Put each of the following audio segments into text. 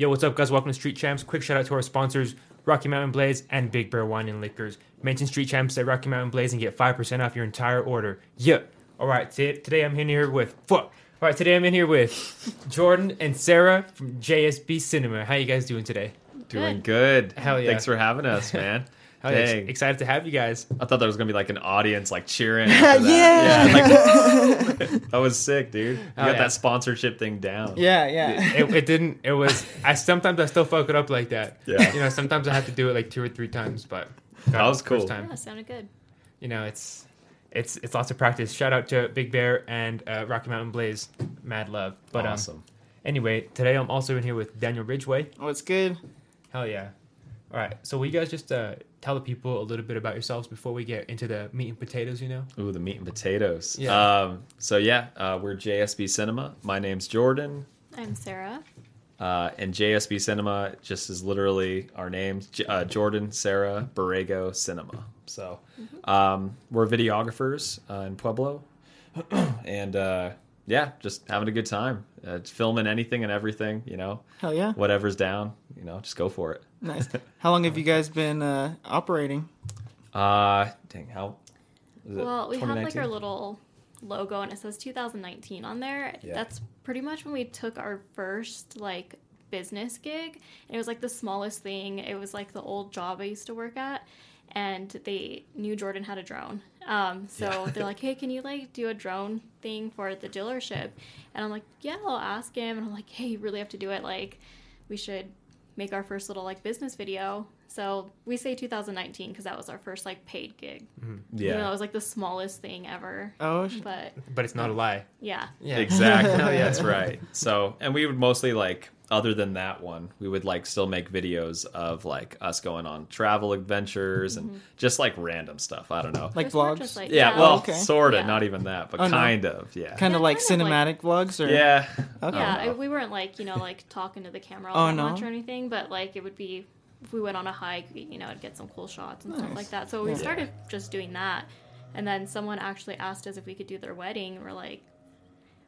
Yo, what's up, guys? Welcome to Street Champs. Quick shout out to our sponsors, Rocky Mountain Blades and Big Bear Wine and Liquors. Mention Street Champs at Rocky Mountain Blades and get 5% off your entire order. Yeah. All right, t- today I'm in here with, fuck. All right, today I'm in here with Jordan and Sarah from JSB Cinema. How you guys doing today? Doing good. Hell yeah. Thanks for having us, man. Hell yeah, ex- Dang. excited to have you guys. I thought there was gonna be like an audience like cheering. After that. Yeah. like, that was sick, dude. You Oh, got yeah. that sponsorship thing down. Yeah, yeah. It, it didn't, it was, I sometimes I still fuck it up like that. Yeah. You know, sometimes I have to do it like two or three times, but That was cool. time. Yeah, sounded good. you know, it's it's it's lots of practice. Shout out to Big Bear and uh, Rocky Mountain Blaze, mad love. But um, awesome. anyway, today I'm also in here with Daniel Ridgeway. Oh, it's good? Hell yeah! All right, so will you guys just uh, tell the people a little bit about yourselves before we get into the meat and potatoes? You know, Ooh, the meat and potatoes. Yeah. Um, so yeah, uh, we're JSB Cinema. My name's Jordan. I'm Sarah. Uh, and JSB Cinema just is literally our names J- uh, Jordan, Sarah, Borrego Cinema. So um, we're videographers uh, in Pueblo. and uh, yeah, just having a good time. Uh, filming anything and everything, you know, Hell yeah. whatever's down, you know, just go for it. Nice. How long have you guys been uh, operating? Uh, dang, how? is it Well, we have like our little logo and it says 2019 on there. Yeah. That's pretty much when we took our first like business gig. And it was like the smallest thing. It was like the old job I used to work at. And they knew Jordan had a drone. Um, so Yeah. they're like, hey, can you like do a drone thing for the dealership? And I'm like, yeah, I'll ask him. And I'm like, hey, you really have to do it. Like, we should make our first little like business video. So we say 2019 because that was our first like paid gig. Mm-hmm. Even though it was like the smallest thing ever. Oh, sh- But but it's not a lie. yeah. Yeah, exactly. Oh, yeah. That's right. So, and we would mostly like, other than that one, we would like still make videos of like us going on travel adventures and mm-hmm. just like random stuff. I don't know. like Just vlogs? like- yeah, yeah. well, Okay. sort of, Yeah. not even that, but Oh, no. kind of, yeah. kind of like kind of like- cinematic vlogs? Or? yeah. Okay. Yeah, oh, I don't I, know. we weren't like, you know, like talking to the camera Oh, all that no? much or anything, but like it would be if we went on a hike, you know, I'd get some cool shots and stuff like that. So we Yeah. started just doing that. And then someone actually asked us if we could do their wedding. We're like,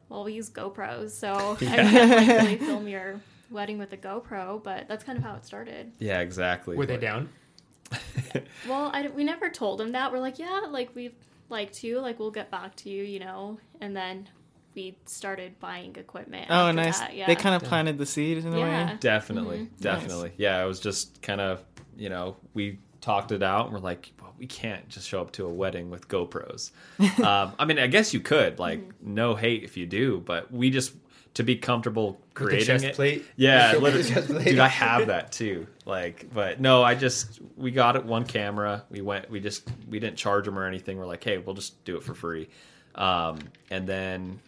well, we use GoPros. So I mean, you can't like, really film your wedding with a GoPro, but that's kind of how it started. Yeah, exactly. Were they down? Well, I, we never told them that. We're like, yeah, like we'd like to, like we'll get back to you, you know. And then we started buying equipment. Oh, after nice. that, yeah. They kind of planted the seed in a Yeah. way. Definitely, Mhm. definitely. Yeah, it was just kind of, you know, we talked it out and we're like, well, we can't just show up to a wedding with GoPros. um, I mean, I guess you could, like, Mm-hmm. no hate if you do, but we just, to be comfortable With creating chest it. plate? Yeah, With literally. chest plate? dude, I have that too. Like, but no, I just we got it one camera. We went, we just we didn't charge them or anything. We're like, hey, we'll just do it for free. Um, and then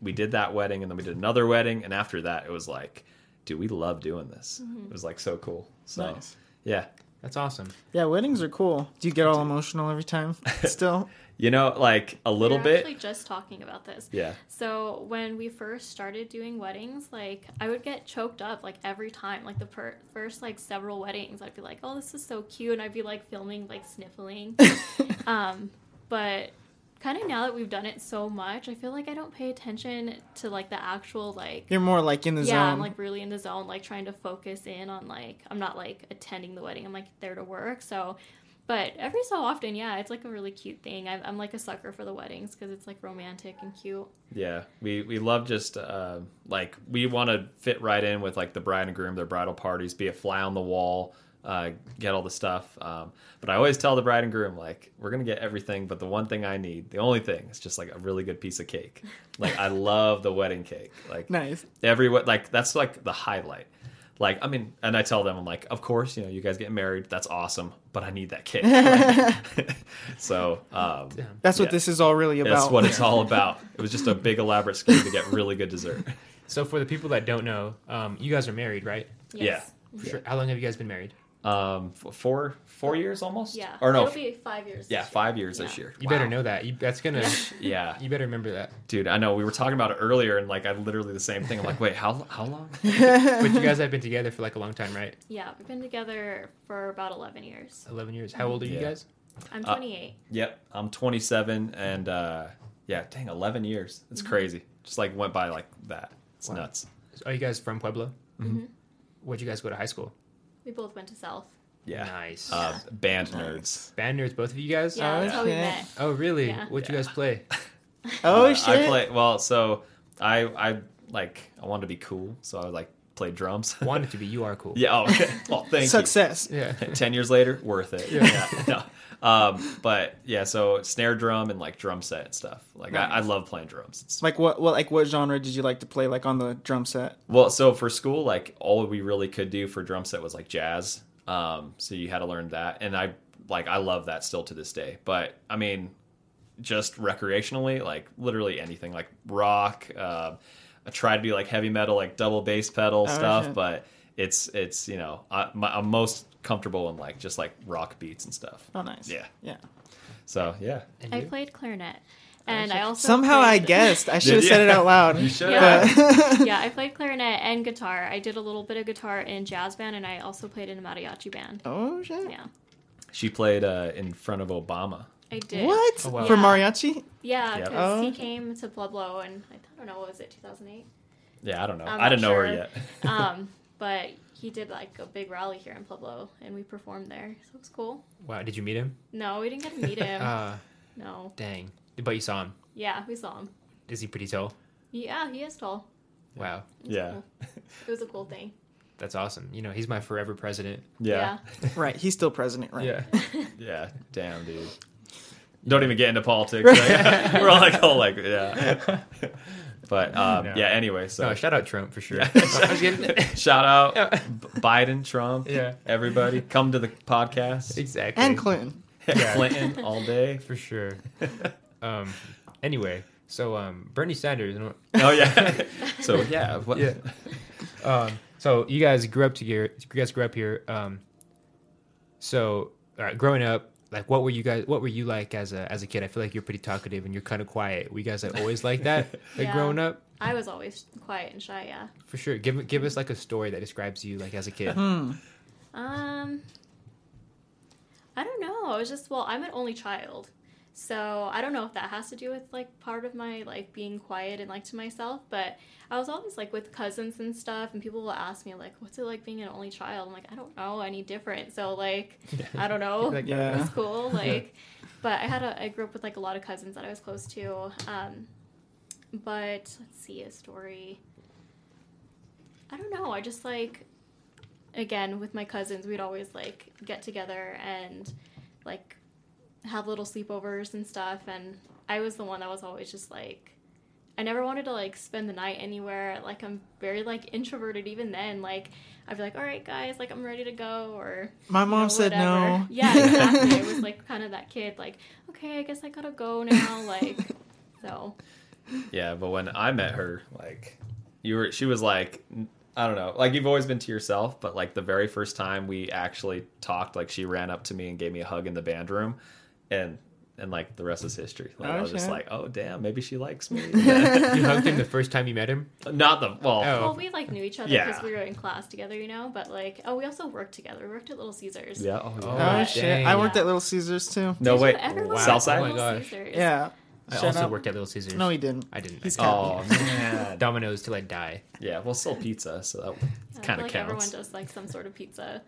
we did that wedding, and then we did another wedding, and after that, it was like, dude, we love doing this. It was like so cool. So Nice. yeah, That's awesome. Yeah, weddings are cool. Do you get all emotional every time? Still? You know, like a little we were bit. Actually, just talking about this. Yeah, So when we first started doing weddings, like I would get choked up like every time. Like the per- first like several weddings, I'd be like, "Oh, this is so cute," and I'd be like filming like sniffling. um, but kind of now that we've done it so much, I feel like I don't pay attention to like the actual like. You're more like in the yeah, zone. I'm like really in the zone, like trying to focus in on like I'm not like attending the wedding. I'm like there to work. So, but every so often, yeah, it's like a really cute thing. I'm, I'm like a sucker for the weddings because it's like romantic and cute. Yeah, we we love just uh, like we want to fit right in with like the bride and groom, their bridal parties, be a fly on the wall, uh, get all the stuff. Um, but I always tell the bride and groom like we're gonna get everything, but the one thing I need, the only thing, is just like a really good piece of cake. Like I love the wedding cake. Like nice. every like that's like the highlight. Like I mean, and I tell them I'm like, of course, you know, you guys get married, that's awesome, but I need that cake. so um, That's what Yeah. this is all really about. that's what it's all about. It was just a big elaborate scheme to get really good dessert. So for the people that don't know, um, you guys are married, right? Yes. For sure. How long have you guys been married? Um, f- four four years almost. Yeah. Or no, It'll be five years. yeah, five years this year. You better know that. You, that's gonna. Yeah, You better remember that. dude, I know. We were talking about it earlier, and like I literally the same thing. I'm like, wait, how how long? But you guys have been together for like a long time, right? Yeah, we've been together for about 11 years. Eleven years. How old are you Yeah. guys? I'm Uh, 28. yep, I'm 27, and uh, yeah, dang, 11 years. It's crazy. Just like went by like that. It's Wow. nuts. Are you guys from Pueblo? Where'd you guys go to high school? We both went to South. Yeah. Nice. Uh, band nerds. Band nerds, both of you guys? Yeah, that's how we met. Oh, really? Yeah. What'd you guys play? Oh Uh, shit! I play well, so I I like I wanted to be cool, so I would like play drums. Wanted to be. You are cool. yeah. Oh, okay. Well, thank you. Success. Yeah. Ten years later, worth it. Yeah. no. Um, but yeah, so snare drum and like drum set and stuff. Like I, I love playing drums. It's Like what? What? Like what genre did you like to play? Like on the drum set? Well, so for school, like all we really could do for drum set was like jazz. Um, so you had to learn that, and I like I love that still to this day. But I mean, just recreationally, like literally anything, like rock. Uh, I try to do like heavy metal, like double bass pedal Oh, stuff, shit. but it's it's you know I, my, I'm most comfortable in like just like rock beats and stuff. Oh, nice. Yeah. Yeah. So yeah, And I you? played clarinet, and I also Somehow I guessed. I should have you? said it out loud. You should Yeah. But yeah, I played clarinet and guitar. I did a little bit of guitar in jazz band, and I also played in a mariachi band. oh shit! Yeah, she played uh, in front of Obama. I did. What Oh, wow. for Yeah. mariachi? Yeah, Yep. because Oh. he came to Pueblo, and I don't know, what was it 2008? Yeah, I don't know. I'm I didn't not know her yet. Um, but he did like a big rally here in Pueblo, and we performed there, so it was cool. Wow, did you meet him? No, we didn't get to meet him. Uh, no. dang. But you saw him. Yeah, we saw him. Is he pretty tall? Yeah, he is tall. Wow, It Yeah. cool. It was a cool thing. that's awesome. You know, he's my forever president. Yeah. Right. He's still president, right? Yeah. Yeah. Damn, dude. Don't even get into politics. Like, we're all like, oh, like, yeah. But um, No. yeah. Anyway, so No, shout out Trump for sure. Yeah. I was kidding. shout out Yeah. Biden, Trump, Yeah. everybody, come to the podcast. exactly. And Clinton. Yeah. Clinton all day. for sure. Um. Anyway, so um, Bernie Sanders. Oh yeah. so yeah. What, Yeah. Um. So you guys grew up together. You guys grew up here. Um. So, all right, growing up, like, what were you guys? What were you like as a as a kid? I feel like you're pretty talkative and you're kind of quiet. Were you guys like always like that? Like Yeah. growing up, I was always quiet and shy, yeah. for sure. Give give us like a story that describes you like as a kid. Hmm. Um, I don't know. I was just well, I'm an only child, so I don't know if that has to do with like part of my like being quiet and like to myself. But I was always like with cousins and stuff, and people will ask me like, "What's it like being an only child?" I'm like, I don't know any different. So like, I don't know. Like, Yeah. It's cool. Like, but I had a I grew up with like a lot of cousins that I was close to. Um, but let's see a story. I don't know. I just like again with my cousins, we'd always like get together and like have little sleepovers and stuff. And I was the one that was always just like. I never wanted to like spend the night anywhere. Like I'm very like introverted even then. Like I'd be like, "All right, guys, like I'm ready to go," or My you mom know, said whatever. no. Yeah, exactly. I was like kind of that kid, like, okay, I guess I gotta go now. Like, so Yeah, but when I met her, like you were, she was like, I don't know, like you've always been to yourself, but like the very first time we actually talked, like she ran up to me and gave me a hug in the band room, and and like the rest is history. Like, I Oh, was just shit. like, oh damn, maybe she likes me. You hugged him the first time you met him. Not the well, Oh. well, we like knew each other Yeah. because we were in class together, you know. But like, oh, we also worked together. We worked at Little Caesars. yeah, oh, yeah. Oh, Oh shit! dang. I worked Yeah. at Little Caesars too. no Did wait, you ever work Wow. Southside. Oh my gosh. Caesars? Yeah. I Shout also out. worked at Little Caesars. No, he didn't. I didn't. He's I Oh man, Domino's till I die. yeah. Well, still pizza, so that I feel kind of like counts. everyone does like some sort of pizza.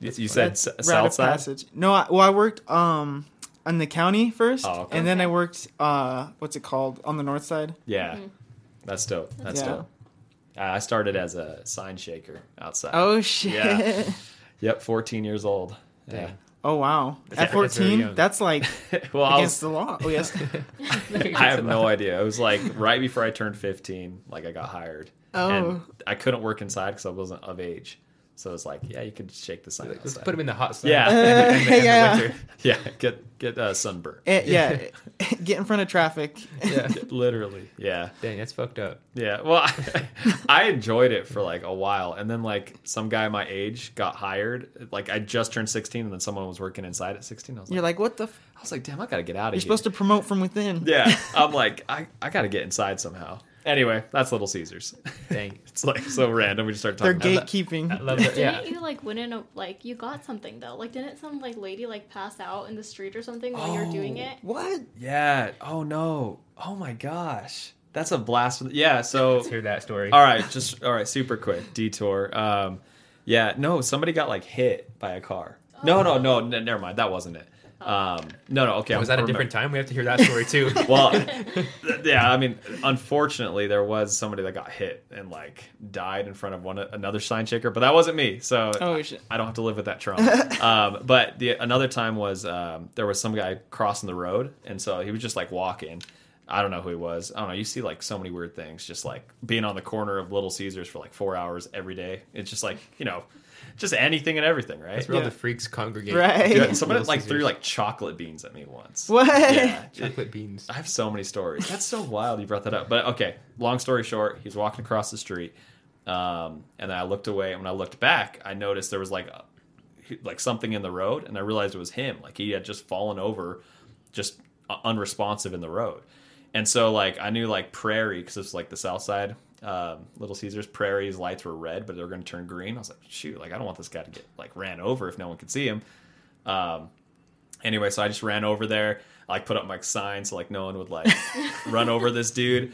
You, you said That's s- Southside. No, I, well, I worked um in the county first, Oh, okay. and then I worked uh what's it called on the north side. Yeah, Mhm. that's dope. That's Yeah. dope. Uh, I started as a sign shaker outside. Oh shit! Yeah. Yep, 14 years old. Yeah. Oh wow! That's- At that's very fourteen, young. that's like well, I, against was, the law. Oh yes. I have no idea. It was like right before I turned 15, like I got hired. Oh. And I couldn't work inside because I wasn't of age. So it's like, yeah, you could shake the sign Let's put him in the hot sun. Yeah. In in the- in the Yeah. yeah, get get uh, sunburn. Eh, yeah, get in front of traffic. Yeah. Literally. Yeah. Dang, that's fucked up. Yeah. Well, I, I enjoyed it for like a while. And then like some guy my age got hired. Like I just turned 16 and then someone was working inside at 16. I was like, You're like, what the? F-? I was like, damn, I got to get out of here. You're supposed to promote from within. Yeah, I'm like, I, I got to get inside somehow. Anyway, that's Little Caesars. Dang. it's like so random. We just start talking. They're about gatekeeping. I love that. Yeah. Didn't you like win in a like you got something though? Like didn't some like lady like pass out in the street or something while you were doing Oh. it? What? Yeah. Oh no. Oh my gosh. That's a blast. Yeah. So Let's hear that story. all right, just all right. Super quick detour. Um, Yeah, no, somebody got like hit by a car. No, no, no, n- never mind. That wasn't it. Um, no, no, okay. Was I'm- that a different time? We have to hear that story too. Well, th- yeah, I mean, unfortunately, there was somebody that got hit and like died in front of one another sign shaker, but that wasn't me. So Oh, shit. I don't have to live with that trauma. um, but the another time was um, there was some guy crossing the road, and so he was just like walking. I don't know who he was. I don't know. You see like so many weird things, just like being on the corner of Little Caesars for like four hours every day. It's just like you know, just anything and everything, right? That's where all the freaks congregate. Right. Dude, somebody Little like Caesars. threw like chocolate beans at me once. What? Yeah, it- chocolate beans. I have so many stories. That's so wild you brought that up. But okay, long story short, he's walking across the street, um, and then I looked away. And when I looked back, I noticed there was like a, like something in the road, and I realized it was him. Like he had just fallen over, just uh, unresponsive in the road. And so like I knew like Prairie because it's like the South Side. Um, Little Caesars Prairie's lights were red, but they were going to turn green. I was like, shoot, like I don't want this guy to get like ran over if no one could see him. Um, anyway, so I just ran over there. I like put up my sign so like no one would like run over this dude.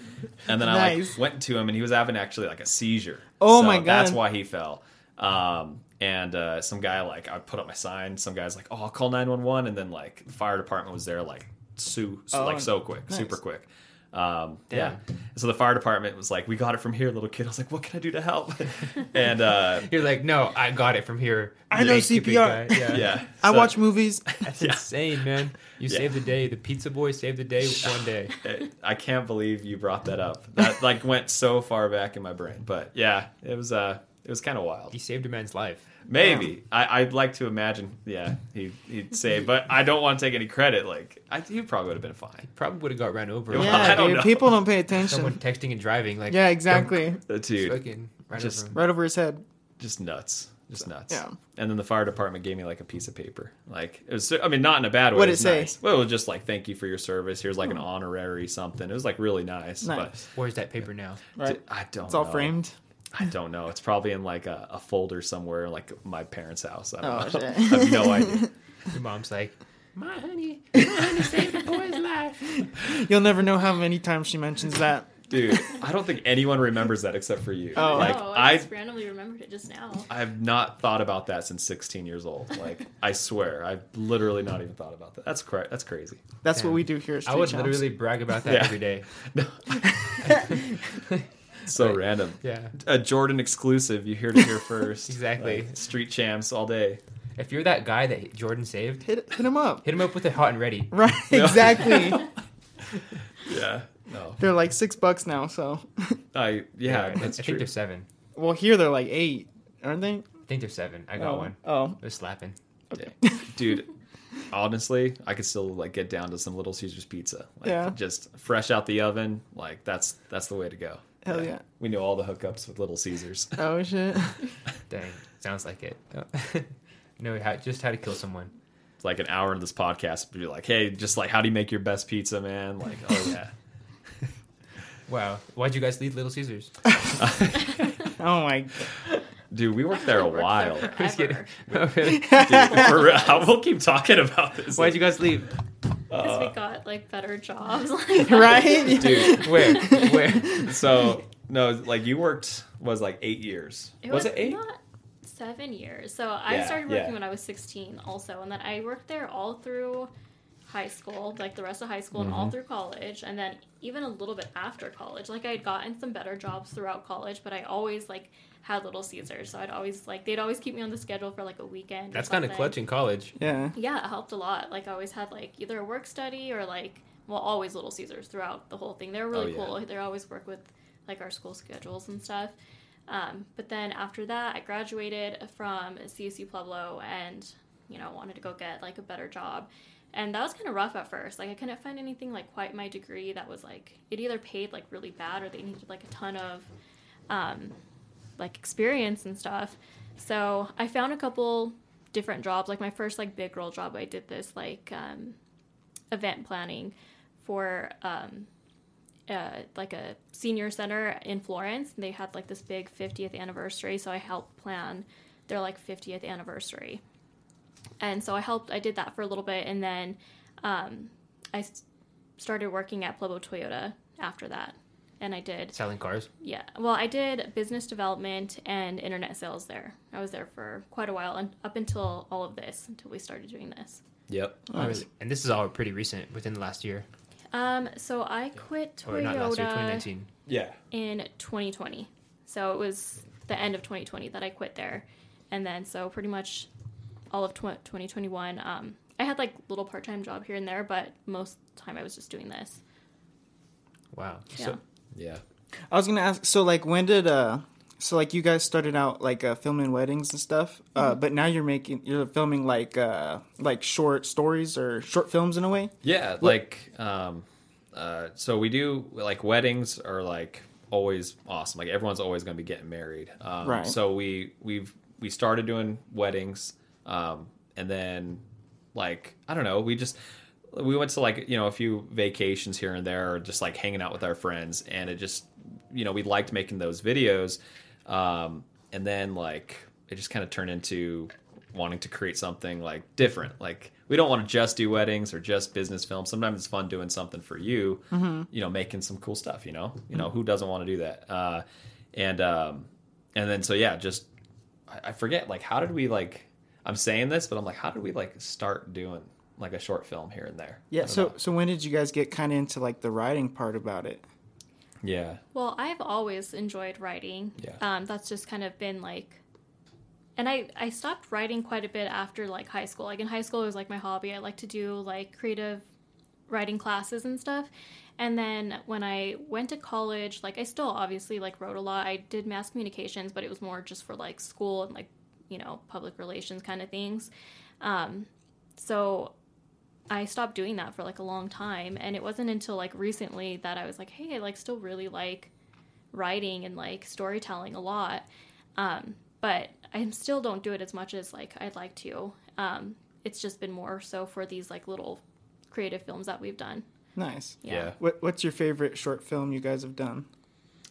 And then I Nice. like went to him and he was having actually like a seizure. Oh So my God. That's why he fell. Um, and uh, some guy like I put up my sign. Some guy's like, "Oh, I'll call nine one one," and then like the fire department was there like so, so Oh, like so quick, nice. super quick. Um, yeah. Damn. So the fire department was like, "We got it from here, little kid." I was like, "What can I do to help?" and uh, You're like, no, I got it from here. I know Thank you, big CPR. guy." Yeah. yeah, I so- watch movies. That's Yeah. insane, man. You Yeah. saved the day. The pizza boy saved the day one day. I can't believe you brought that up. That like went so far back in my brain. But yeah, it was uh it was kind of wild. He saved a man's life. Maybe I, I'd like to imagine. Yeah, he he'd say, but I don't want to take any credit. Like I, he probably would have been fine. Probably would have got ran over. Yeah, Yeah, I don't dude. know. People don't pay attention. Someone texting and driving. Like, yeah, exactly. Uh, Just Dude, fucking ran just- over. Right over his head. just nuts, just nuts. Yeah. And then the fire department gave me like a piece of paper. Like it was. I mean, not in a bad way. What'd was it say? Nice. Well, it was just like thank you for your service. Here's like an honorary something. It was like really nice. Nice. Where's that paper now? Right. I don't. It's all know. framed. I don't know. It's probably in like a, a folder somewhere, in like my parents' house. I don't Oh, know. shit. I have no idea. Your mom's like, my honey, my honey saved a boy's life. You'll never know how many times she mentions that. Dude, I don't think anyone remembers that except for you. Oh. like no, I I, just randomly remembered it just now. I have not thought about that since 16 years old. Like I swear, I've literally not even thought about that. That's cra- That's crazy. That's Damn. what we do here at I would Champs. literally brag about that Yeah. every day. So Right. random. Yeah. A Jordan exclusive. You heard it here first. Exactly. Like, street champs all day. If you're that guy that Jordan saved, hit, hit him up. hit him up with it hot and ready. Right, exactly. Yeah. No. they're like six bucks now, so. I yeah. I, that's I true. think they're seven. well, here they're like eight, aren't they? I think they're seven. I got oh. one. Oh, They're slapping. okay. dude honestly i could still like get down to some little caesars pizza like Yeah. just fresh out the oven like that's that's the way to go Oh, Hell yeah. we know all the hookups with little caesars Oh shit. Dang, sounds like it. no, how, just how to kill someone. it's like an hour into this podcast be like hey just like how do you make your best pizza man like oh yeah Wow, why'd you guys leave Little Caesars? Oh my. God. dude we worked there a Worked while forever. Just kidding. Oh, really? dude, for real, I will keep talking about this Why'd you guys leave? Because Uh, we got like better jobs. Like, Right? dude Where? Where? so no like you worked was like eight years It was, was, it eight Not seven years. So I Yeah, started yeah. working when I was 16 also. And then I worked there all through high school, like the rest of high school and Mm-hmm. all through college. And then even a little bit after college. Like I had gotten some better jobs throughout college, but I always like had Little Caesars. So I'd always like, they'd always keep me on the schedule for like a weekend. That's kind of clutch in college. Yeah. Yeah, it helped a lot. Like I always had like either a work study or like well, always Little Caesars throughout the whole thing. They're really Oh, yeah. cool. They always work with like our school schedules and stuff. Um, but then after that, I graduated from CSU Pueblo and you know wanted to go get like a better job. And that was kind of rough at first. Like I couldn't find anything like quite my degree that was like it either paid like really bad or they needed like a ton of um, like experience and stuff. So I found a couple different jobs. Like my first like big role job, I did this like um, event planning for um, uh, like a senior center in Florence. They had like this big 50th anniversary, so I helped plan their like 50th anniversary. And so I helped. I did that for a little bit, and then um, I started working at Pueblo Toyota after that. And I did Selling cars. yeah. Well, I did business development and internet sales there. I was there for quite a while, and up until all of this, until we started doing this. Yep. Oh, really? And this is all pretty recent, within the last year. Um, so I quit Or not last year, 2019. Yeah. in 2020. So it was the end of 2020 that I quit there, and then so pretty much all of tw- 2021. Um, I had like little part-time job here and there, but most time I was just doing this. Wow. Yeah. So, Yeah. I was gonna ask. So like, when did uh, so like you guys started out like uh, filming weddings and stuff, uh, but now you're making you're filming like uh, like short stories or short films in a way. Yeah, like um uh so we do like weddings are like always awesome. Like everyone's always going to be getting married. Um Right. so we we've we started doing weddings um and then like I don't know, we just we went to like, you know, a few vacations here and there or just like hanging out with our friends and it just you know, we liked making those videos. Um and then like it just kind of turned into wanting to create something like different. Like we don't want to just do weddings or just business films. Sometimes it's fun doing something for you, you know, making some cool stuff. You know, you know who doesn't want to do that? Uh, and um, and then so yeah, just I, I forget like how did we like I'm saying this, but I'm like how did we like start doing like a short film here and there? Yeah. So know. so when did you guys get kind of into like the writing part about it? yeah, Well, I've always enjoyed writing. Yeah. Um, that's just kind of been like, and I I stopped writing quite a bit after like high school. Like in high school, it was like my hobby. I like to do like creative writing classes and stuff. And then when I went to college, like I still obviously like wrote a lot. I did mass communications, but it was more just for like school and like you know public relations kind of things. Um, so I stopped doing that for like a long time, and it wasn't until like recently that I was like, hey, I like still really like writing and like storytelling a lot, um, but I still don't do it as much as like I'd like to. Um, it's just been more so for these like little creative films that we've done. Nice. yeah. What what's your favorite short film you guys have done?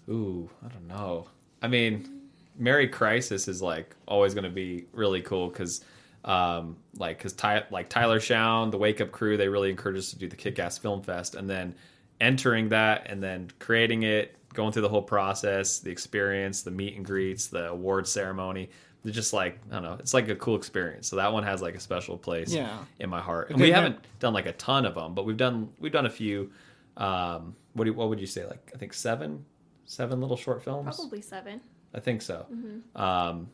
Ooh, I don't know. I mean, Mary Crisis is like always going to be really cool because, um, like, because Ty- like Tyler Shown, the Wake Up Crew, they really encouraged us to do the Kick Ass Film Fest, and then entering that and then creating it, going through the whole process, the experience, the meet and greets, the award ceremony. It's just like I don't know. It's like a cool experience. So that one has like a special place Yeah. in my heart. And we haven't done like a ton of them, but we've done we've done a few. Um, what do you, what would you say? Like I think seven, seven little short films. Probably seven. I think so. Um,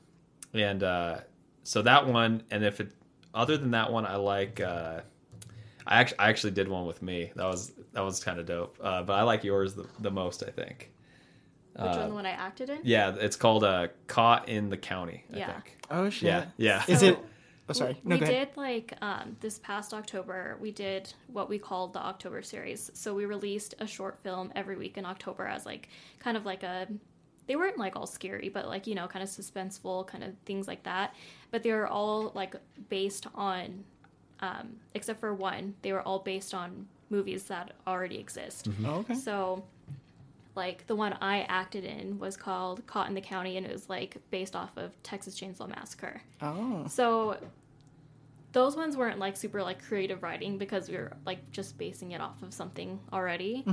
and uh, so that one, and if it other than that one, I like. Uh, I actually I actually did one with me. That was that was kind of dope. Uh, but I like yours the, the most. I think. Which one? The one I acted in? Yeah, it's called uh, "Caught in the County." I Yeah. think. Oh shit. Yeah, yeah. Is it? Oh sorry. No, we go ahead. did like um, this past October. We did what we called the October series. So we released a short film every week in October as like kind of like a. They weren't like all scary, but like you know, kind of suspenseful, kind of things like that. But they were all like based on, um, except for one, they were all based on movies that already exist. Oh, okay. So, like the one I acted in was called Caught in the County, and it was like based off of Texas Chainsaw Massacre. Oh. So those ones weren't like super like creative writing because we were like just basing it off of something already.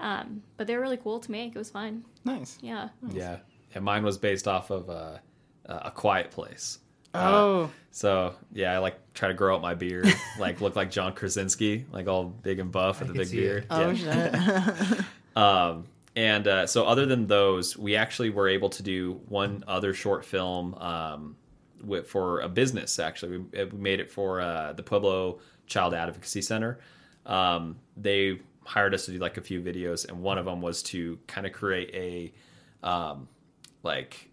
Um, but they were really cool to make. It was fun. Nice. Yeah. Yeah, and mine was based off of uh, uh, a Quiet Place. Oh. So yeah, I like try to grow out my beard, like look like John Krasinski, like all big and buff with a big beard. it. Oh yeah. shit. Um, and uh, so other than those, we actually were able to do one other short film um, with, for a business. Actually, we, we made it for uh, the Pueblo Child Advocacy Center. Um, they hired us to do like a few videos, and one of them was to kind of create a um, like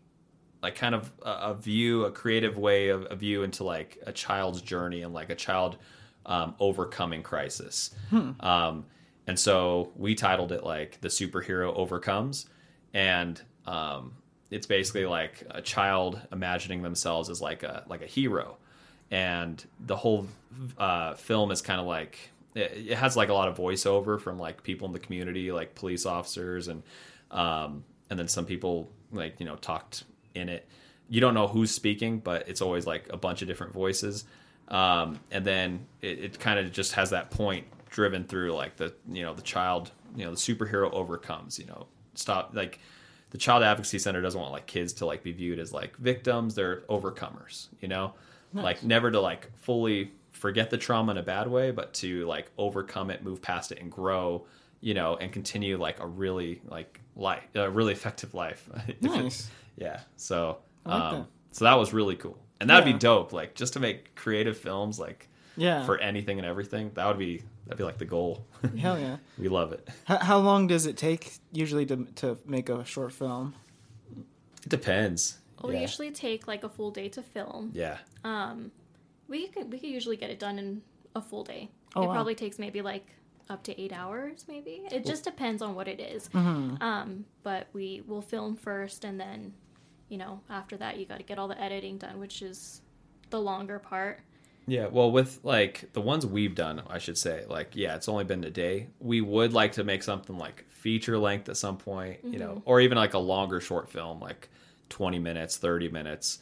like kind of a, a view, a creative way of a view into like a child's journey and like a child um, overcoming crisis. Um, and so we titled it like the superhero overcomes, and um, it's basically like a child imagining themselves as like a like a hero, and the whole uh, film is kind of like it, it has like a lot of voiceover from like people in the community, like police officers, and um, and then some people like you know talked in it. You don't know who's speaking, but it's always like a bunch of different voices. Um, and then it, it kind of just has that point driven through like the you know the child you know the superhero overcomes you know stop like the child advocacy center doesn't want like kids to like be viewed as like victims they're overcomers you know like never to like fully forget the trauma in a bad way but to like overcome it move past it and grow you know and continue like a really like life a really effective life Nice. yeah so like um that. so that was really cool and that'd Yeah. be dope like just to make creative films like Yeah. for anything and everything that would be that'd be like the goal Hell yeah. we love it How, how long does it take usually to to make a short film? it depends We yeah. usually take like a full day to film. yeah Um, we could we could usually get it done in a full day. Oh, it wow. probably takes maybe like up to eight hours, maybe. It just depends on what it is. Mm-hmm. Um, but we will film first, and then, you know, after that, you got to get all the editing done, which is the longer part. Yeah, well, with like the ones we've done, I should say, like, yeah, it's only been a day. We would like to make something like feature length at some point, you know, or even like a longer short film, like 20 minutes, 30 minutes.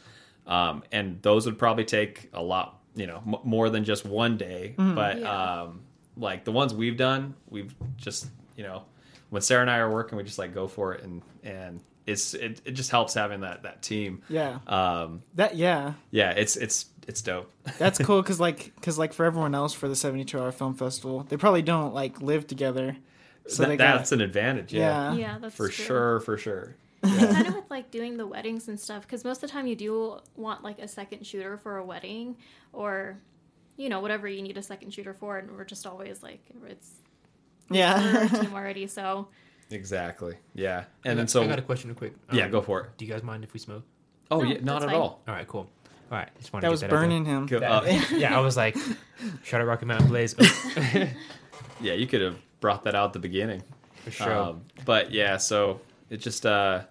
Um, and those would probably take a lot, you know, m- more than just one day. But Yeah. um, like the ones we've done, we've just, you know, when Sarah and I are working, we just like go for it, and and it's it, it just helps having that that team. Yeah. Um, That yeah. yeah, it's it's it's dope. That's cool because like because like for everyone else for the 72 hour film festival they probably don't like live together so That- they got that's an advantage. Yeah. Yeah. yeah, that's for true. sure, for sure. Kind of with like doing the weddings and stuff because most of the time you do want like a second shooter for a wedding or you know whatever you need a second shooter for and we're just always like it's yeah team already so Exactly. Yeah. And then so I got a question real quick. yeah, Um, go for it. Do you guys mind if we smoke? Oh No, yeah, not at fine. all. All right, cool. All right, just wanted that to was get that out burning him Go- uh, yeah, I was like, shout out Rocky Mountain Blaze Oh, yeah, you could have brought that out at the beginning. for sure. Um, but yeah, so it just uh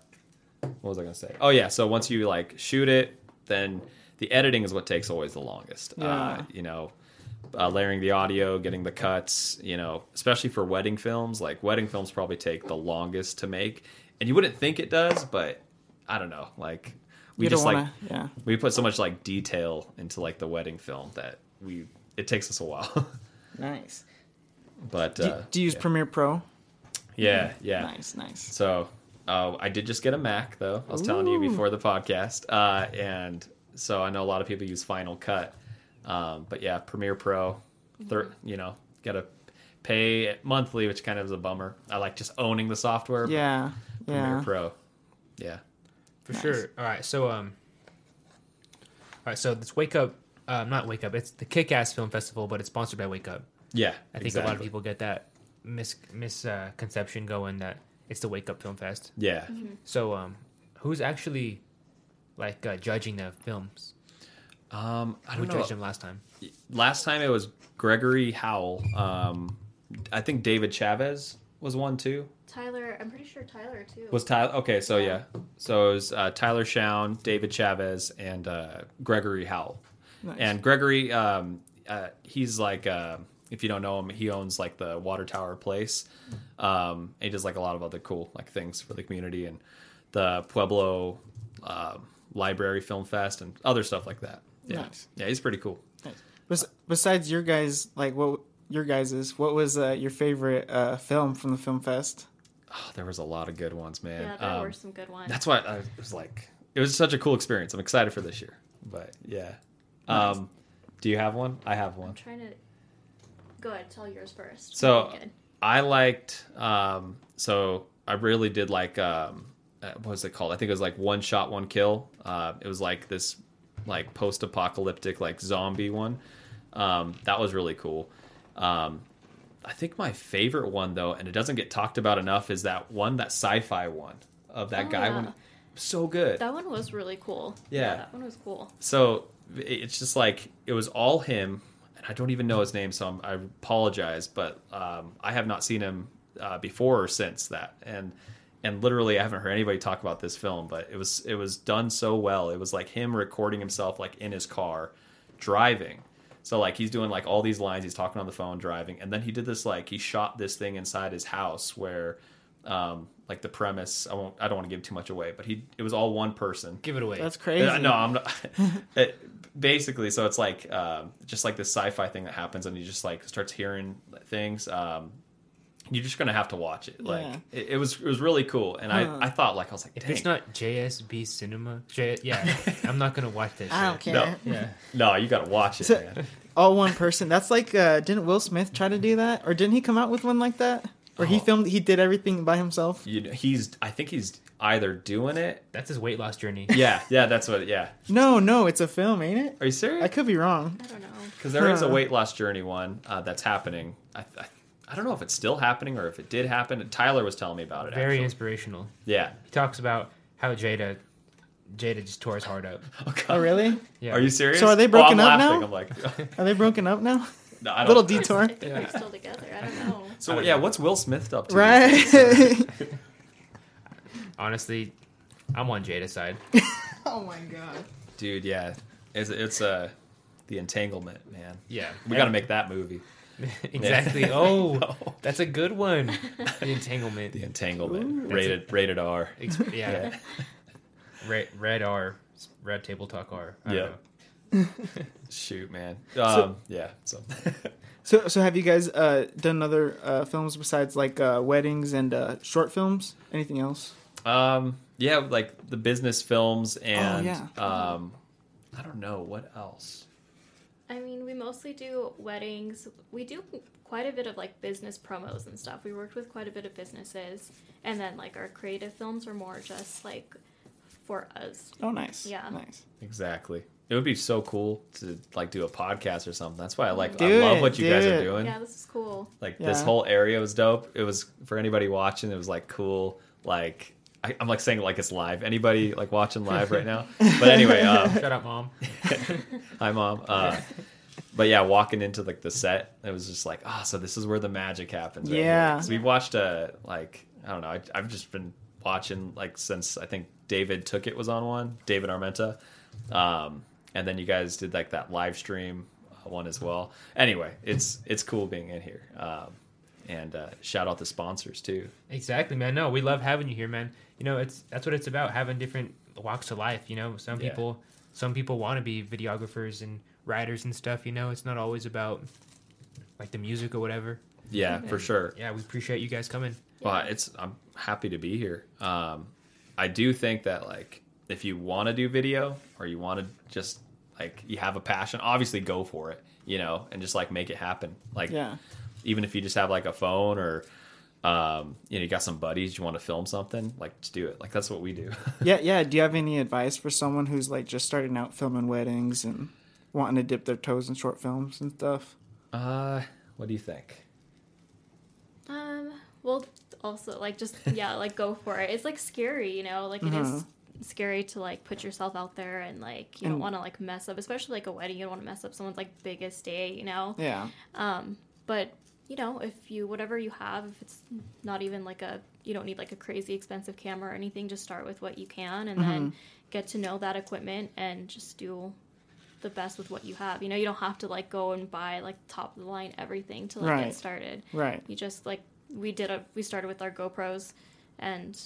what was I gonna say? Oh yeah, so once you like shoot it, then the editing is what takes always the longest. Uh, you know, uh, layering the audio, getting the cuts, you know, especially for wedding films, like wedding films probably take the longest to make. And you wouldn't think it does, but I don't know. Like we just want like yeah we put so much like detail into like the wedding film that we it takes us a while. nice but do, uh, do you use yeah. Premiere Pro yeah, yeah. nice nice So uh, I did just get a Mac though. I was telling you before the podcast, uh, and so I know a lot of people use Final Cut, um, but yeah, Premiere Pro, thir- you know, got to pay monthly, which kind of is a bummer. I like just owning the software. yeah Premiere yeah Pro, yeah, For Nice. sure. All right. So um. All right. So this Wake Up, um, not Wake Up. It's the Kick Ass Film Festival, but it's sponsored by Wake Up. yeah. I think a lot of people get that mis misconception going that it's the Wake Up Film Fest. Yeah. So um, who's actually like uh, judging the films? Um, I don't know. judged them last time? Last time it was Gregory Howell. Um, I think David Chavez was one too. tyler i'm pretty sure tyler too Was Tyler? Okay, so yeah, Yeah. so it was uh, Tyler Shown, David Chavez, and uh, Gregory Howell. Nice. And Gregory, um, uh, he's like, uh, if you don't know him, he owns like the Water Tower Place. Um, he does like a lot of other cool like things for the community and the Pueblo uh, Library Film Fest and other stuff like that. Yeah, Nice. yeah, he's pretty cool. Bes- besides your guys like what your guys is, what was uh, your favorite uh, film from the film fest Oh, there was a lot of good ones, man. yeah there Um, were some good ones That's why I was like, it was such a cool experience. I'm excited for this year. But yeah. Um, do you have one? I have one. i'm trying to go ahead tell yours first So good. I liked, um, so I really did like, um, uh, what was it called? I think it was like One Shot, One Kill. Uh, it was like this like post apocalyptic, like zombie one. Um, that was really cool. Um, I think my favorite one though, and it doesn't get talked about enough, is that one, that sci-fi one of that Oh, guy yeah. one. So good. that one was really cool Yeah. that one was cool So it's just like it was all him, and I don't even know his name, so I'm, I apologize, but um, I have not seen him uh, before or since that, and and literally I haven't heard anybody talk about this film, but it was it was done so well. It was like him recording himself like in his car, driving. So like he's doing like all these lines, he's talking on the phone, driving, and then he did this like he shot this thing inside his house where. Um, like the premise, I won't. I don't want to give too much away, but he. It was all one person. Give it away. that's crazy Uh, no, I'm not. it, basically, so it's like um, just like this sci-fi thing that happens, and he just like starts hearing things. Um, you're just gonna have to watch it. Like Yeah. it, it was it was really cool, and Huh. I I thought like I was like, If it's not JSB Cinema, J- yeah, I'm not gonna watch this. I don't care. No. Yeah, no, you gotta watch it, So- man. All one person. That's like uh didn't Will Smith try to do that? Or didn't he come out with one like that? Where he Oh. filmed he did everything by himself? You know, he's I think he's either doing it. that's his weight loss journey. Yeah, yeah, that's what. Yeah, No, no, it's a film, ain't it? are you serious? I could be wrong. I don't know. Because there is a weight loss journey one uh, that's happening. I, I I don't know if it's still happening or if it did happen. Tyler was telling me about it. Very actually. inspirational. Yeah. He talks about how Jada, Jada just tore his heart out. Oh, God. Oh really? Yeah. Are you serious? So are they Oh, broken I'm up laughing. now? I'm like, Are they broken up now? no, I don't. Little detour. I think they're still together. I don't know. So yeah, what's Will Smith up to? Right. Honestly, I'm on Jada's side. oh my god. dude? Yeah, it's it's uh, the entanglement, man. Yeah, We got to make that movie. exactly. Oh, No. that's a good one. The entanglement. The entanglement, Ooh. rated rated R. Ex- yeah. Yeah. Red, red R, red table talk R. Yeah. Shoot, man. Um, yeah. So So so have you guys uh done other uh films besides like uh weddings and uh short films? Anything else? Um, yeah, like the business films and yeah. um, I don't know what else. I mean, we mostly do weddings. We do quite a bit of like business promos and stuff. We worked with quite a bit of businesses, and then like our creative films are more just like for us. Oh nice. Yeah. Nice. Exactly. It would be so cool to like do a podcast or something. That's why I like. I love it, what you guys it. are doing. Yeah, this is cool. Like this whole area was dope. It was for anybody watching. It was like cool. Like I, I'm like saying like it's live. Anybody like watching live right now? But anyway, um, Shut up, mom. Hi, mom. Uh, but yeah, walking into like the set, it was just like, ah, so this is where the magic happens. right here." Yeah. 'Cause we've watched uh like I don't know. I, I've just been watching like since I think David took it was on one, David Armenta, um, and then you guys did like that live stream uh, one as well. Anyway, it's it's cool being in here. Um, and uh, shout out the sponsors too. Exactly, man. No, we love having you here, man. You know, it's that's what it's about having different walks of life. You know, some Yeah. people, some people want to be videographers and writers and stuff. You know, it's not always about like the music or whatever. Yeah, for sure. Yeah, we appreciate you guys coming. Well, it's I'm happy to be here. Um, I do think that like if you want to do video or you want to just like you have a passion, obviously go for it, you know, and just like make it happen. Like Yeah. even if you just have like a phone or um, you know you got some buddies you want to film something, like just do it. Like that's what we do. Yeah, yeah. Do you have any advice for someone who's like just starting out filming weddings and wanting to dip their toes in short films and stuff? uh, what do you think? Um, well, also like just yeah, like go for it. It's like scary, you know. Like it is Mhm. Scary to like put yourself out there and like you And- don't want to like mess up, especially like a wedding. You don't want to mess up someone's like biggest day, you know. Yeah. Um, but you know, if you whatever you have, if it's not even like a you don't need like a crazy expensive camera or anything, just start with what you can and then get to know that equipment and just do the best with what you have. You know, you don't have to like go and buy like top of the line everything to like Right. get started. Right. You just like we did a we started with our GoPros and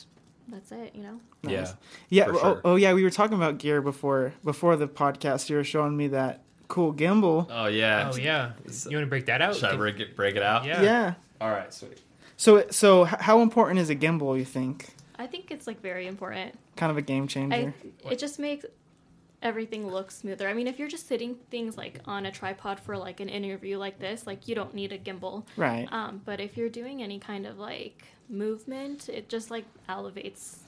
that's it, you know. Nice. Yeah. Yeah. For oh, sure. oh, yeah. We were talking about gear before before the podcast. You were showing me that cool gimbal. Oh yeah. Oh yeah, you want to break that out? Should I break it break it out? Yeah. Yeah. All right, sweet. So so how important is a gimbal? You think? I think it's like very important. Kind of a game changer. I it just makes everything looks smoother. I mean, if you're just sitting things like on a tripod for like an interview like this, like you don't need a gimbal. right. Um, but if you're doing any kind of like movement, it just like elevates.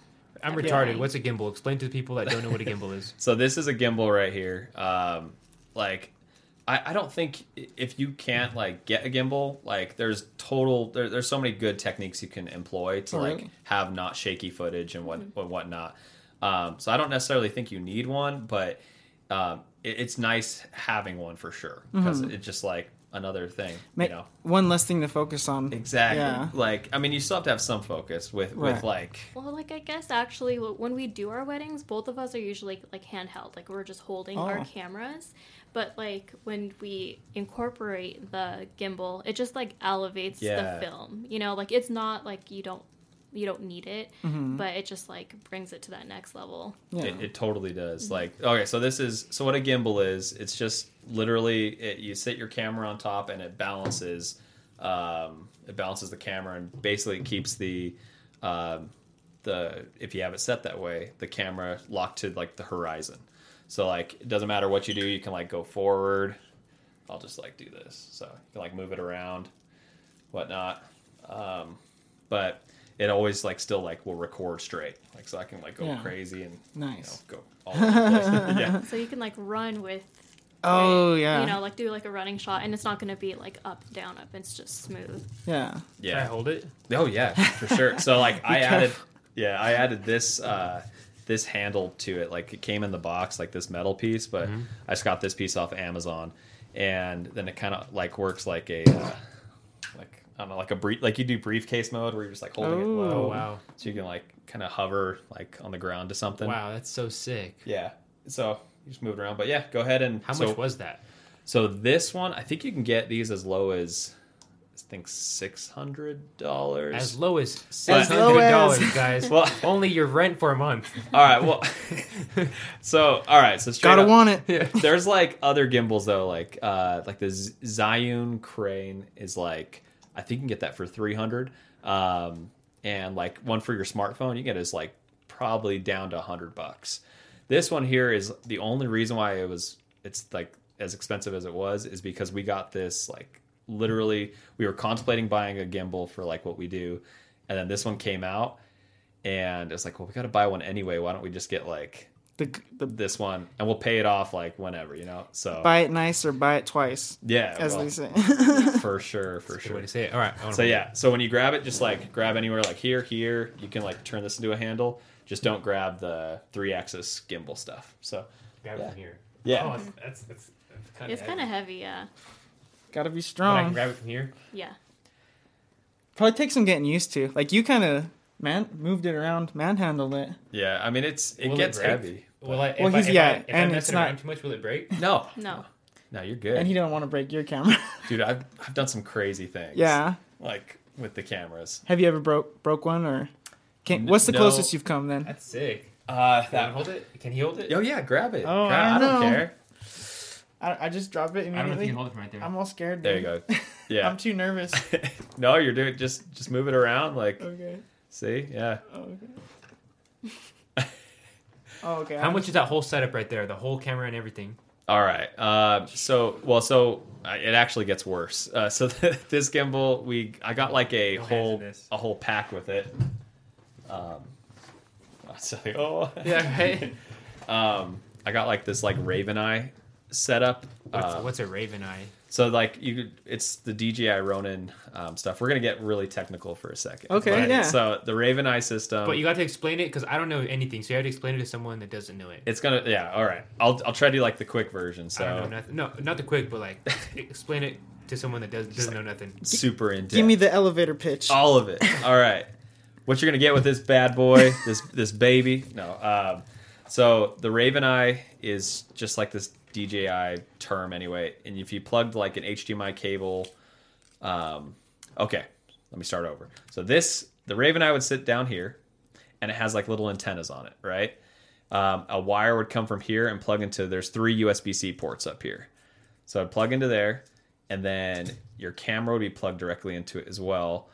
I'm everything. retarded. What's a gimbal? Explain to the people that don't know what a gimbal is. So this is a gimbal right here. Um, like, I, I don't think if you can't like get a gimbal, like there's total there, there's so many good techniques you can employ to like have not shaky footage and what Mm-hmm. and whatnot. Um, so I don't necessarily think you need one, but um, it, it's nice having one for sure because it's just like another thing, Mm-hmm. Ma- you know. One less thing to focus on. Exactly. Yeah. Like I mean, you still have to have some focus with with like Well, like I guess actually, when we do our weddings, both of us are usually like handheld, like we're just holding our Oh. cameras. But like when we incorporate the gimbal, it just like elevates Yeah. the film. You know, like it's not like you don't you don't need it, Mm-hmm. but it just like brings it to that next level. Yeah. It, it totally does. Like, okay, so this is so what a gimbal is. It's just literally it, you sit your camera on top and it balances Um, it balances the camera and basically keeps the um, the if you have it set that way, the camera locked to like the horizon. So like it doesn't matter what you do, you can like go forward. I'll just like do this, so you can like move it around, whatnot. Um, but it always like still like will record straight, like so I can like go Yeah. crazy and you know, Nice. go all over the place. yeah. So you can like run with. Oh it, yeah. You know, like do like a running shot, and it's not gonna be like up, down, up. It's just smooth. yeah. Can I Yeah. hold it? Oh yeah, for sure. So like I added yeah, I added this uh this handle to it. Like it came in the box like this metal piece, but Mm-hmm. I just got this piece off Amazon and then it kind of like works like a uh, like I don't know, like a brief like you do briefcase mode where you're just like holding it Oh. low. Oh wow, So you can like kind of hover like on the ground to something. wow, that's so sick. Yeah. So you just move it around. But yeah, go ahead and How so, much was that? so this one, I think you can get these as low as I think six hundred dollars. As low as As six low as- dollars, guys. Well- only your rent for a month. All right. Well, so all right. So straight Gotta up, want it. Yeah. There's like other gimbals though, like uh like the Z- Zhiyun crane is like I think you can get that for three hundred. Um, and like one for your smartphone, you get is like probably down to a hundred bucks. This one here is the only reason why it was it's like as expensive as it was is because we got this like literally we were contemplating buying a gimbal for like what we do, and then this one came out, and it's like well we got to buy one anyway. Why don't we just get like The, the this one and we'll pay it off like whenever, you know. So buy it nice or buy it twice, yeah, as well, they say. for sure, for Good way sure. to say it. All right. So hold yeah, so when you grab it, just like grab anywhere, like here, here. You can like turn this into a handle. Just don't grab the three-axis gimbal stuff. So it. Grab it from here. Yeah. Oh, it's- that's that's, that's kind It's kind of heavy, yeah. Gotta be But I can strong. grab it from here. Yeah. Probably takes some getting used to. Like you kind of man moved it around, manhandled it. yeah, I mean it's it Will gets break? heavy. Will I? If Well, I, he's- if yeah, I, if and I it's mess it not- around too much, will it break? No, No. no, you're good, And he don't want to break your camera. dude. I've I've done some crazy things. yeah. like with the cameras. Have you ever broke broke one or? Can, N- what's the no. closest you've come then? That's sick. Uh, Can that. hold it? Can he hold it? Oh yeah, grab it. Oh, Grab- I I don't care. I, I just drop it immediately. I don't know if immediately. he can hold it from right there. I'm all scared. There you go. Yeah. I'm too nervous. no, you're doing just just move it around. Like, okay. see, yeah. Oh, okay. Oh, okay. How I'm- much is that whole setup right there? The whole camera and everything. All right. Uh, so well, so uh, it actually gets worse. Uh, so this gimbal, we I got like a No whole a whole pack with it. Um, so, oh Yeah, right. um, I got like this like Raven Eye setup. What's, Uh, what's a Raven Eye? So like you, it's the DJI Ronin um, stuff. We're gonna get really technical for a second. Okay, But- yeah. So the Raven Eye system. But you got to explain it because I don't know anything, so you have to explain it to someone that doesn't know it. it's gonna yeah. All right. I'll I'll try to do like the quick version. So I don't know nothing. No, not the quick, but like explain it to someone that does, doesn't know nothing. super in depth. Give me the elevator pitch. all of it. All right. What you're gonna get with this bad boy, this this baby? No. Um, so the Raven Eye is just like this DJI term anyway, and if you plugged like an HDMI cable, um, okay, let me start over. So this the Raven Eye would sit down here, and it has like little antennas on it, right? Um, a wire would come from here and plug into. There's three USB C ports up here, so I'd plug into there, and then your camera would be plugged directly into it as well,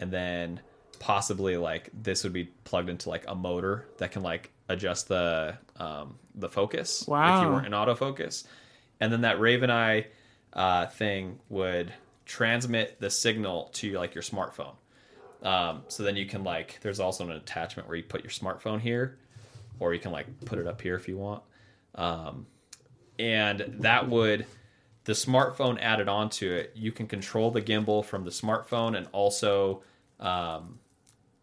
and then possibly like this would be plugged into like a motor that can like adjust the um, the focus if you weren't in autofocus, and then that Raven Eye uh, thing would transmit the signal to like your smartphone. Um, so then you can like, there's also an attachment where you put your smartphone here, or you can like put it up here if you want. Um, and that would, the smartphone added onto it, you can control the gimbal from the smartphone, and also um,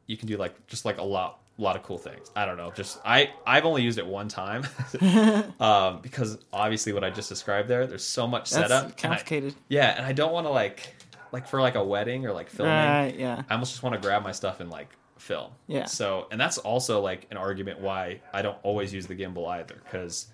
you can do like just like a lot, lot of cool things. I don't know, just I I've only used it one time um, because obviously what I just described there, there's so much That's setup. and I- complicated. yeah, and I don't want to like like for like a wedding or like filming. Right. Yeah. I almost just want to grab my stuff and like film. Yeah. So, and that's also like an argument why I don't always use the gimbal either, because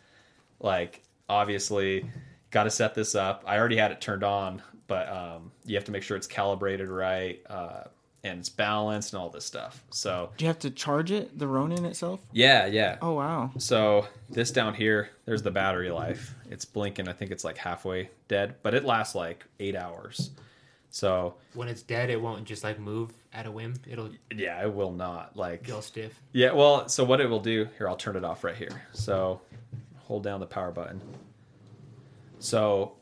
like obviously got to set this up. I already had it turned on, but um, you have to make sure it's calibrated right uh, and it's balanced and all this stuff. So Do you have to charge it, the Ronin itself? yeah, yeah. Oh wow. So this down here, there's the battery life. It's blinking. I think it's like halfway dead, but it lasts like eight hours. So When it's dead, it won't just like move at a whim. It'll yeah, it will not like get all stiff. Yeah, well, so what it will do here, I'll turn it off right here. So hold down the power button. So,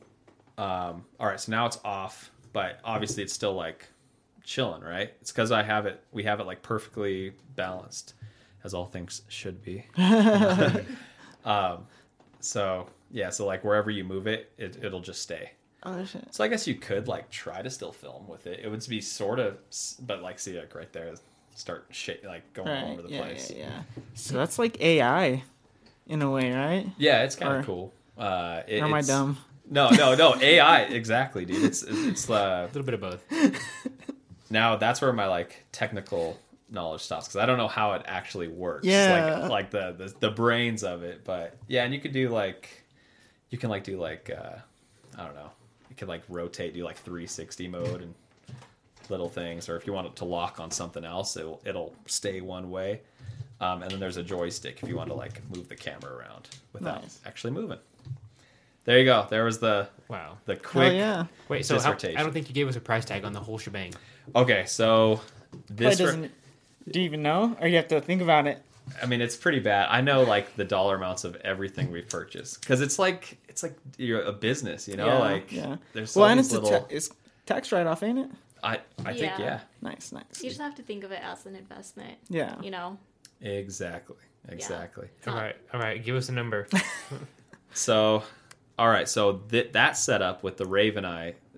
um, all right, so now it's off, but obviously it's still like chilling, right? It's because I have it, we have it like perfectly balanced, as all things should be. um, so yeah, so like wherever you move it, it it'll just stay. Oh shit. So I guess you could like try to still film with it. It would be sort of, but like see like right there, start shit like going all Right. over the Yeah, place. yeah, yeah. So that's like AI, in a way, right? Yeah, it's kind of cool. Uh, it, Or am I dumb? No, no, no. AI, exactly, dude. It's it's uh, A little bit of both. now that's where my like technical knowledge stops because I don't know how it actually works. Yeah. like like the, the the brains of it. But yeah, and you could do like you can like do like uh, I don't know. You could like rotate, do like 360 mode and little things, or if you want it to lock on something else, it'll it'll stay one way. Um, and then there's a joystick if you want to like move the camera around without Nice. actually moving. There you go. There was the Wow. the Hell quick. yeah. Wait, so how, Dissertation. I don't think you gave us a price tag on the whole shebang. Okay, so Why this. doesn't? do you even know, or you have to think about it? I mean, it's pretty bad. I know like the dollar amounts of everything we purchase because it's like it's like you're a business, you know. Yeah, like yeah. there's well, and these it's a ta- it's tax write off, ain't it? I I think Yeah. yeah, Nice, nice. You just have to think of it as an investment. Yeah. You know. exactly, exactly. All right, all right. Give us a number. So, all right. So th- that setup with the Raven Eye, I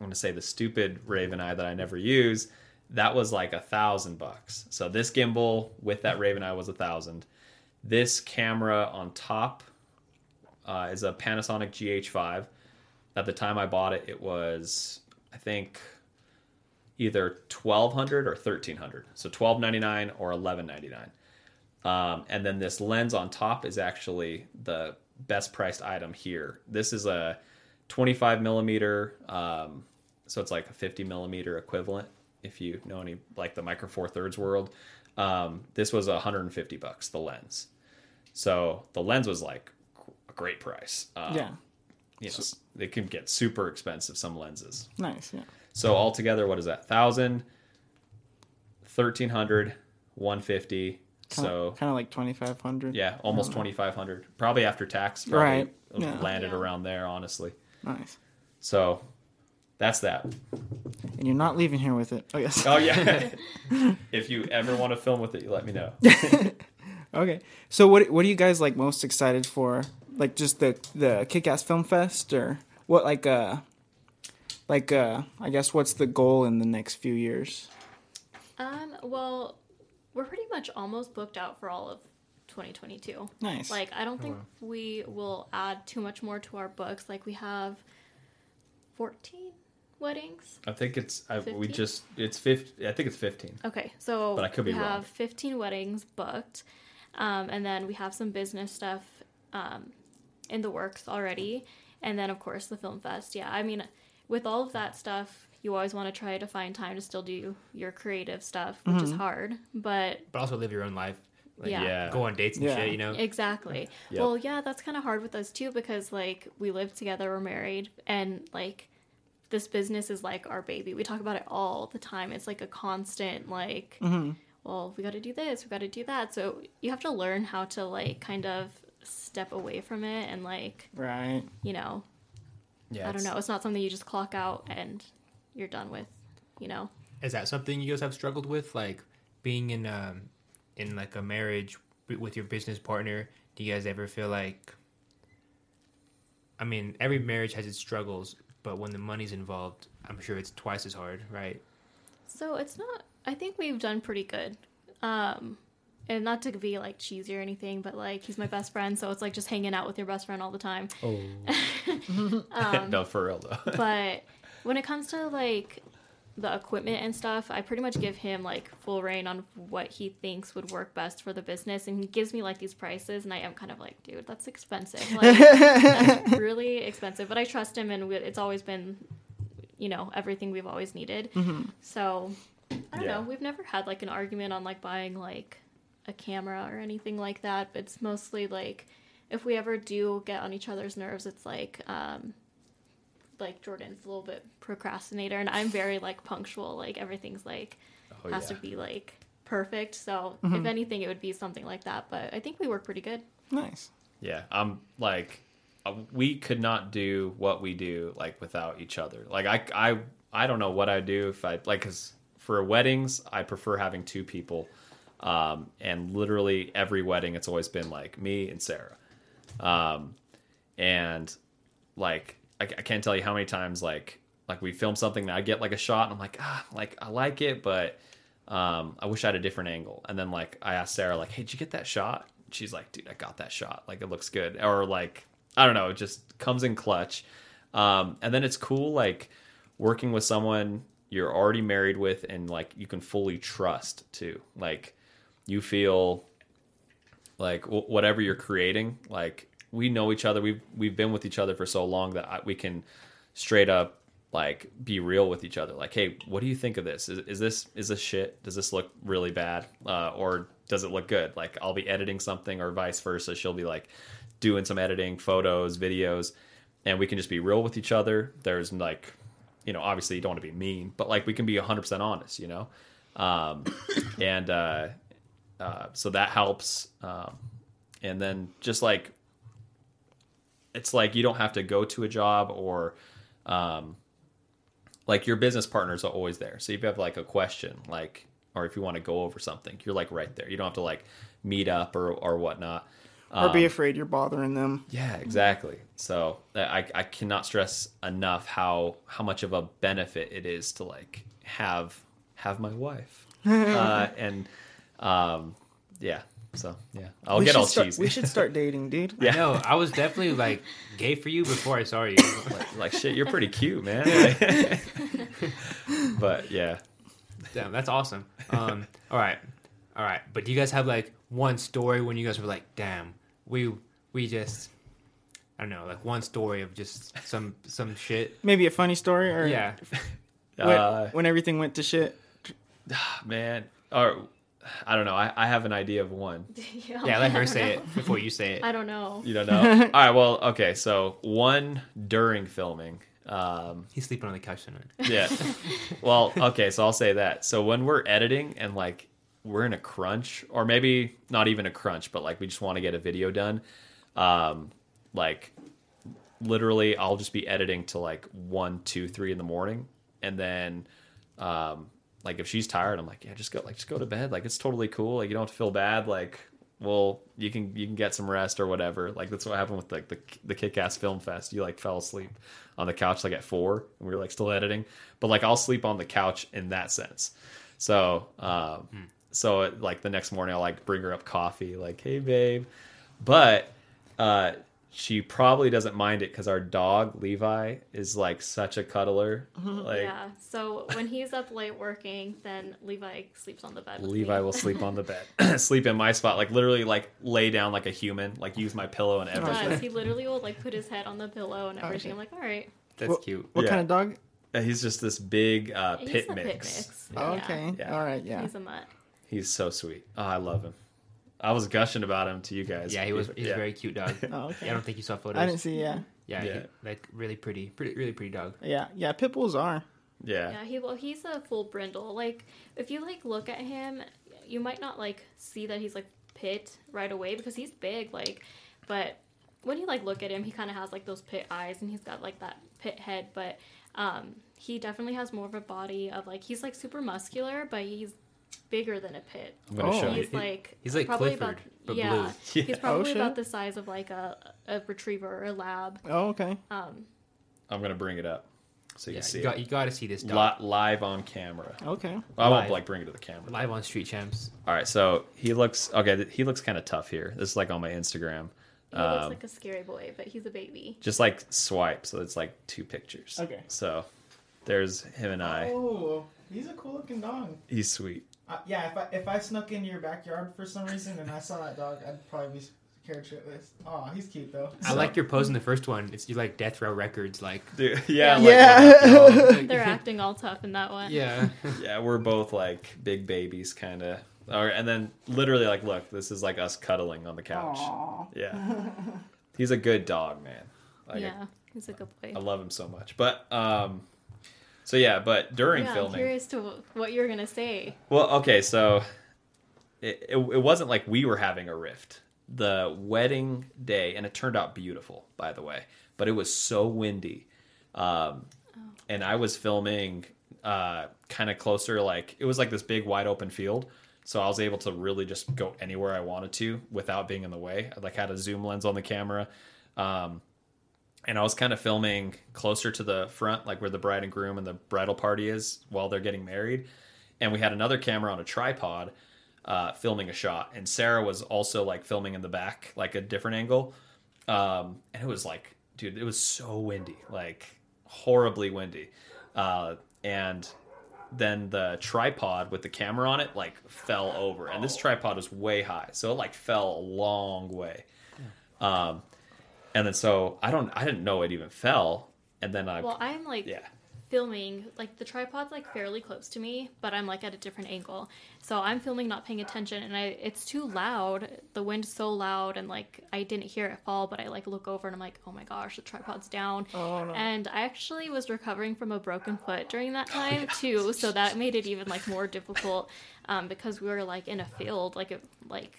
want to say the stupid Raven Eye that I never use, that was like a thousand bucks. So this gimbal with that Raven Eye was a thousand. This camera on top uh, is a Panasonic GH5. At the time I bought it, it was I think either twelve hundred or thirteen hundred. So twelve ninety nine or eleven ninety nine. Um, and then this lens on top is actually the best priced item here. This is a 25 millimeter, um, so it's like a 50 millimeter equivalent. If you know any like the Micro Four Thirds world, um, this was 150 bucks the lens. So the lens was like a great price. Um, Yeah. you know, they can get super expensive some lenses. Nice. Yeah. So altogether, what is that? Thousand, thirteen hundred, one fifty. Kinda, So kind of like twenty five hundred. yeah, almost twenty five hundred. Probably after tax. Probably Right, yeah. landed Yeah. around there, honestly. Nice. So that's that. And you're not leaving here with it. Oh yes. Oh yeah. if you ever want to film with it, you let me know. Okay. So what what are you guys like most excited for? Like just the the Kick Ass Film Fest or what like uh like uh I guess what's the goal in the next few years? Um. Well, we're pretty much almost booked out for all of 2022. Nice. Like, I don't think wow. we will add too much more to our books. Like, we have 14 weddings. I think it's I, we just it's fifty. I think it's fifteen. Okay, so But I could be we wrong. have 15 weddings booked, um, and then we have some business stuff um, in the works already, and then of course the film fest. Yeah, I mean, with all of that stuff, you always want to try to find time to still do your creative stuff, which Mm-hmm. is hard, but but also live your own life. Like, Yeah. Yeah. Go on dates and Yeah. shit. You know. Exactly. Yep. Well, yeah, that's kind of hard with us too because like we live together, we're married, and like this business is like our baby. We talk about it all the time. It's like a constant like well, we got to do this, we got to do that. So you have to learn how to like kind of step away from it and like, right. you know, Yeah. I don't know, it's not something you just clock out and you're done with, you know. Is that something you guys have struggled with, like being in um in like a marriage with your business partner? Do you guys ever feel like? I mean, every marriage has its struggles, but when the money's involved, I'm sure it's twice as hard, right? So it's not. I think we've done pretty good. Um, and not to be like cheesy or anything, but like he's my best friend, so it's like just hanging out with your best friend all the time. Oh. Um, no, for real though. But when it comes to like the equipment and stuff, I pretty much give him like full rein on what he thinks would work best for the business, and he gives me like these prices, and I am kind of like, dude, that's expensive, like that's really expensive. But I trust him, and we- it's always been, you know, everything we've always needed. So I don't Yeah. know. We've never had like an argument on like buying like a camera or anything like that. It's mostly like if we ever do get on each other's nerves, it's like um like Jordan's a little bit procrastinator, and I'm very like punctual. Like everything's like Oh, has yeah. to be like perfect. So Mm-hmm. if anything, it would be something like that. But I think we work pretty good. Nice. Yeah, I'm like, uh, we could not do what we do like without each other. Like I, I, I don't know what I'd do if I like, cause for weddings, I prefer having two people, um, and literally every wedding, it's always been like me and Sarah, um, and like I, I can't tell you how many times like like we film something and I get like a shot and I'm like ah like I like it but um I wish I had a different angle. And then like I asked Sarah like hey did you get that shot? She's like dude I got that shot. Like it looks good. Or like I don't know it just comes in clutch. Um and then it's cool like working with someone you're already married with and like you can fully trust too. Like you feel like whatever you're creating like we know each other. We've we've been with each other for so long that I, we can straight up like be real with each other. Like hey what do you think of this? Is, is this is this shit? Does this look really bad? Uh, or does it look good? Like i'll be editing something or vice versa. She'll be like doing some editing photos videos and we can just be real with each other. There's like you know obviously you don't want to be mean but like we can be 100% honest you know? Um, and uh, uh, so that helps um, and then just like it's like you don't have to go to a job or um, like your business partners are always there so if you have like a question like or if you want to go over something you're like right there you don't have to like meet up or or whatnot Or be Um, afraid you're bothering them. yeah, exactly. So I, I cannot stress enough how how much of a benefit it is to like have have my wife, uh, and um, yeah. So yeah, I'll we get all start, cheesy. We should start dating, dude. Yeah. No, I was definitely like gay for you before I saw you. like, like shit, you're pretty cute, man. Like- but yeah, Damn, that's awesome. Um, all right, all right. But do you guys have like one story when you guys were like, "Damn, we we just." I don't know, like one story of just some some shit. Maybe a funny story, or Yeah, when, uh, when everything went to shit. man. Or I don't know. I, I have an idea of one. yeah. Let her say it before you say it. I don't know. You don't know? All right. Well, okay. So one during filming. Um, He's sleeping on the couch tonight. Yeah. well, okay, so I'll say that. So when we're editing and like we're in a crunch, or maybe not even a crunch, but like we just want to get a video done, um, like literally I'll just be editing to like one, two, three in the morning, and then um, like if she's tired, I'm like, yeah, just go, like just go to bed. Like it's totally cool. Like you don't have to feel bad. Like well, you can you can get some rest or whatever. Like that's what happened with like the the Kick Ass Film Fest. You like fell asleep on the couch like at four, and we were like still editing. But like I'll sleep on the couch in that sense. So um, so it, like the next morning I'll like bring her up coffee, like hey babe, but uh, she probably doesn't mind it because our dog Levi is like such a cuddler. Like yeah. So when he's up late working, then Levi sleeps on the bed. Levi me. will sleep on the bed, sleep in my spot, like literally like lay down like a human, like use my pillow and everything. does. He literally will like put his head on the pillow and everything. Okay. I'm like, all right. That's What- cute. What Yeah. kind of dog? He's just this big uh, He's pit a mix. pit mix. Oh, okay. Yeah. All right. Yeah. He's a mutt. He's so sweet. Oh, I love him. I was gushing about him to you guys. Yeah, he was. He's Yeah. a very cute dog. Oh, okay. Yeah, I don't think you saw photos. I didn't see. Yeah. Yeah, Yeah. He, like really pretty, pretty, really pretty dog. Yeah. Yeah. Pit bulls are. Yeah. Yeah, he well, he's a full brindle. Like if you like look at him, you might not like see that he's like pit right away because he's big. Like, but when you like look at him, he kind of has like those pit eyes and he's got like that pit head. But um, he definitely has more of a body of like he's like super muscular, but he's bigger than a pit. I'm gonna Oh. show you. He's like He's like probably Clifford, about but yeah, blue. Yeah. he's probably shit. about the size of like a a retriever or a lab. Oh, okay. Um, I'm gonna bring it up so you Yeah, see you got it you got to see this dog Li- live on camera. Okay. I won't Live. like bring it to the camera. live on Street Champs. All right, so he looks okay. th- He looks kind of tough here. This is like on my Instagram. he looks Um, like a scary boy, but he's a baby. just like swipe, so it's like two pictures. Okay. So there's him and I. Oh, he's a cool looking dog. He's sweet. Uh, yeah, if I if I snuck into your backyard for some reason and I saw that dog, I'd probably be scared shitless. Oh, he's cute though. I like your pose in the first one. It's you like Death Row Records, like Dude, yeah, Yeah. like, Yeah. They're acting all tough in that one. yeah. yeah, we're both like big babies, kind of. All right, and then literally, like, look, this is like us cuddling on the couch. Aw. Yeah, he's a good dog, man. Like, yeah. He's a good boy. I love him so much. But um, so yeah, but during yeah, I'm curious to what you're gonna say. well, okay, so it, it it wasn't like we were having a rift. The wedding day, and it turned out beautiful, by the way, but it was so windy, um, and I was filming uh, kind of closer, like it was like this big wide open field. So I was able to really just go anywhere I wanted to without being in the way. I like had a zoom lens on the camera. Um, and I was kind of filming closer to the front, like where the bride and groom and the bridal party is while they're getting married. And we had another camera on a tripod uh, filming a shot. And Sarah was also like filming in the back, like a different angle. Um, and it was like, dude, it was so windy, like horribly windy. Uh, and then the tripod with the camera on it like fell over and this tripod was way high so it like fell a long way um and then so i don't i didn't know it even fell and then i Well, I'm like yeah filming, like the tripod's like fairly close to me, but I'm like at a different angle. So I'm filming, not paying attention, and I it's too loud. The wind's so loud, and like I didn't hear it fall, but I like look over and I'm like, oh my gosh, the tripod's down. Oh, no. And I actually was recovering from a broken foot during that Oh, time too, so that made it even like more difficult, um, because we were like in a field, like it like.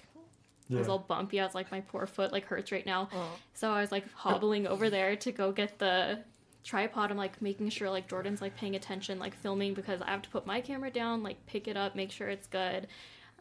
It was all bumpy. I was like, my poor foot like hurts right now. Oh. So I was like hobbling over there to go get the tripod. I'm like making sure like Jordan's like paying attention, like filming because I have to put my camera down, like pick it up, make sure it's good.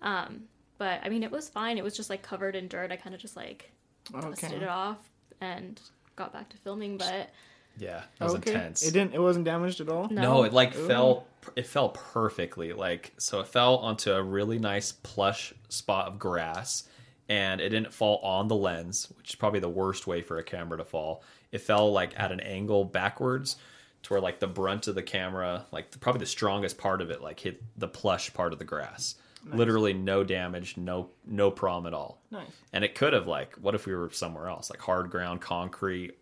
Um, but I mean, it was fine. It was just like covered in dirt. I kind of just like dusted Okay. it off and got back to filming. But yeah that was okay. intense It didn't. It wasn't damaged at all. no, No, it like Ooh. fell. It fell perfectly. Like so, it fell onto a really nice plush spot of grass, and it didn't fall on the lens, which is probably the worst way for a camera to fall. It fell like at an angle backwards, to where like the brunt of the camera, like the, probably the strongest part of it, like hit the plush part of the grass. Literally no damage, no no problem at all. Nice. And it could have like, what if we were somewhere else, like hard ground, concrete,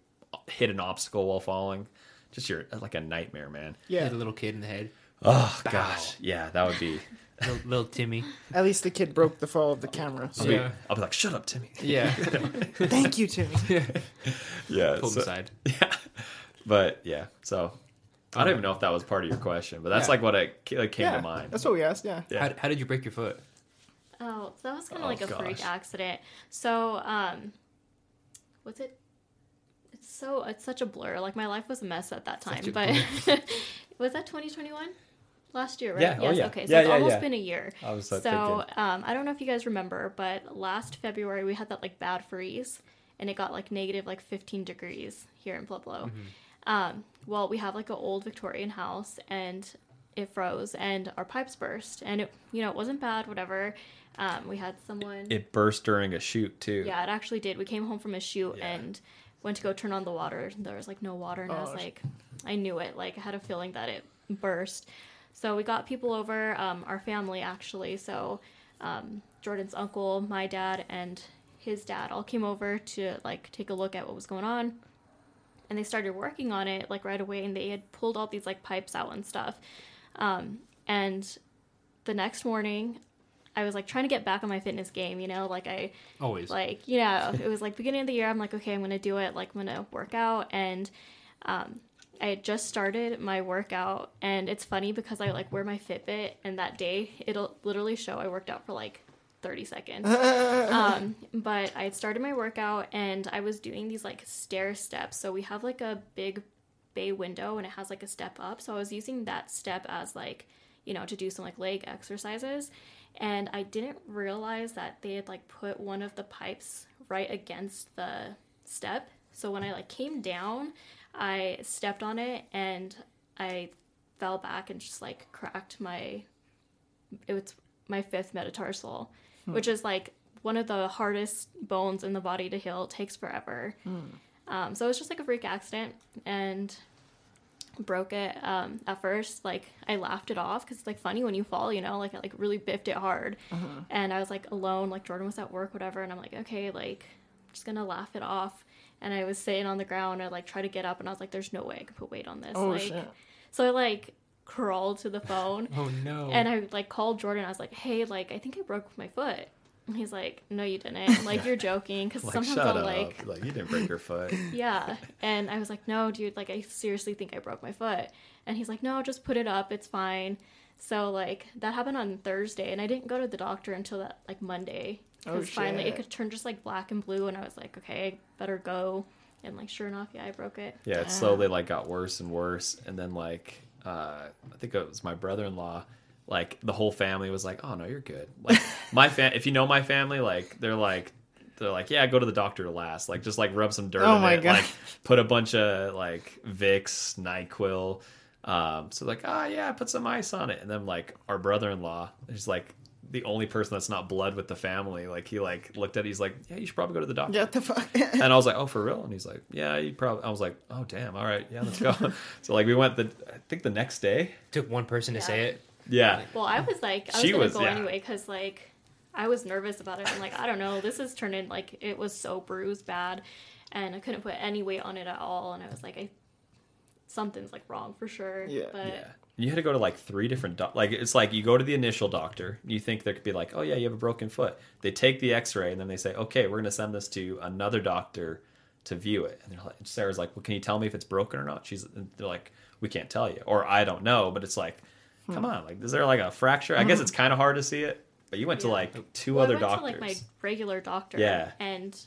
hit an obstacle while falling? Just your like a nightmare, man. Yeah. Hit a little kid in the head. Oh gosh, yeah, that would be. Little, little Timmy. At least the kid broke the fall of the camera. So I'll, be Yeah. I'll be like, shut up, Timmy. Yeah. thank you, Timmy. Yeah, Pulled so- aside. yeah, but yeah. So I don't even know if that was part of your question, but that's Yeah. like what it ca- like came yeah, to mind. that's what we asked. Yeah. Yeah. How, how did you break your foot? Oh, that was kind of Oh, like a freak gosh. accident. So, um, what's it? It's so it's such a blur. Like my life was a mess at that time. Such a But was that 2021? Last year, right? Yeah, oh, Yes. yeah. Okay. So Yeah, it's yeah, almost been a year. I was uh, So um, I don't know if you guys remember, but last February we had that like bad freeze, and it got like negative like 15 degrees here in Pueblo. Mm-hmm. Um, well, we have like an old Victorian house, and it froze, and our pipes burst, and it you know it wasn't bad, whatever. Um, we had someone. It burst during a shoot too. yeah, it actually did. We came home from a shoot and went to go turn on the water. and There was like no water, and I was Oh, like, I knew it. Like I had a feeling that it burst. So we got people over, um, our family actually. So um, Jordan's uncle, my dad, and his dad all came over to like take a look at what was going on. And they started working on it like right away, and they had pulled all these like pipes out and stuff. Um, and the next morning, I was like trying to get back on my fitness game, you know, like I Always. like yeah it was like beginning of the year i'm like okay i'm gonna do it like i'm gonna work out and um i had just started my workout and it's funny because i like wear my fitbit and that day it'll literally show i worked out for like 30 seconds. Um but i had started my workout and i was doing these like stair steps. So we have like a big bay window and it has like a step up. So i was using that step as like you know to do some like leg exercises. And I didn't realize that they had like put one of the pipes right against the step. So when I like came down, I stepped on it and I fell back and just like cracked my it was my fifth metatarsal, which is like one of the hardest bones in the body to heal. It takes forever. Um, so it was just like a freak accident and broke it um, at first. Like i laughed it off because it's like funny when you fall you know like i like really biffed it hard. And i was like alone like jordan was at work whatever and i'm like okay like i'm just gonna laugh it off and i was sitting on the ground i like try to get up and i was like there's no way i can put weight on this Oh like shit. so i like crawled to the phone oh no. and I like called Jordan. I was like, "Hey, like I think I broke my foot." And he's like, no, you didn't. I'm like, you're joking. Because Like, sometimes I'll up. like, Like, you didn't break your foot. yeah. And I was like, no, dude, like, I seriously think I broke my foot. And he's like, no, just put it up. It's fine. So, like, that happened on Thursday. And I didn't go to the doctor until that, like, Monday. Oh, Because finally it could turn just, like, black and blue. And I was like, okay, better go. And, like, sure enough, yeah, I broke it. Yeah, it Damn. slowly like got worse and worse, and then like uh, I think it was my brother-in-law. Like the whole family was like, "Oh no, you're good." Like my fam, if you know my family, like they're like they're like, "Yeah, go to the doctor last." Like just like rub some dirt Oh in my it, God. like put a bunch of like Vicks, Nyquil. Um, so like, ah, yeah, put some ice on it, and then like our brother-in-law is like the only person that's not blood with the family. Like he like looked at, it, he's like, "Yeah, you should probably go to the doctor." Yeah, the fuck. and I was like, "Oh, for real?" And he's like, "Yeah, you probably." I was like, "Oh, damn. All right, yeah, let's go." so like we went the I think the next day. Took one person to say it. Yeah, Well, I was like, I was She gonna was- go yeah. anyway because like I was nervous about it. I'm like, I don't know, this is turning like it was so bruised bad, and I couldn't put any weight on it at all. And I was like, I something's like wrong for sure. Yeah. but yeah. You had to go to like three different doc- like it's like you go to the initial doctor. You think there could be like, "Oh yeah, you have a broken foot." They take the X-ray and then they say, "Okay, we're gonna send this to another doctor to view it." And they're like, Sarah's like, "Well, can you tell me if it's broken or not?" She's they're like, "We can't tell you," or "I don't know," but it's like, hmm. come on, like, is there like a fracture? I guess hmm. it's kind of hard to see it, but you went to like two Well, other I went doctors. to like my regular doctor. Yeah. And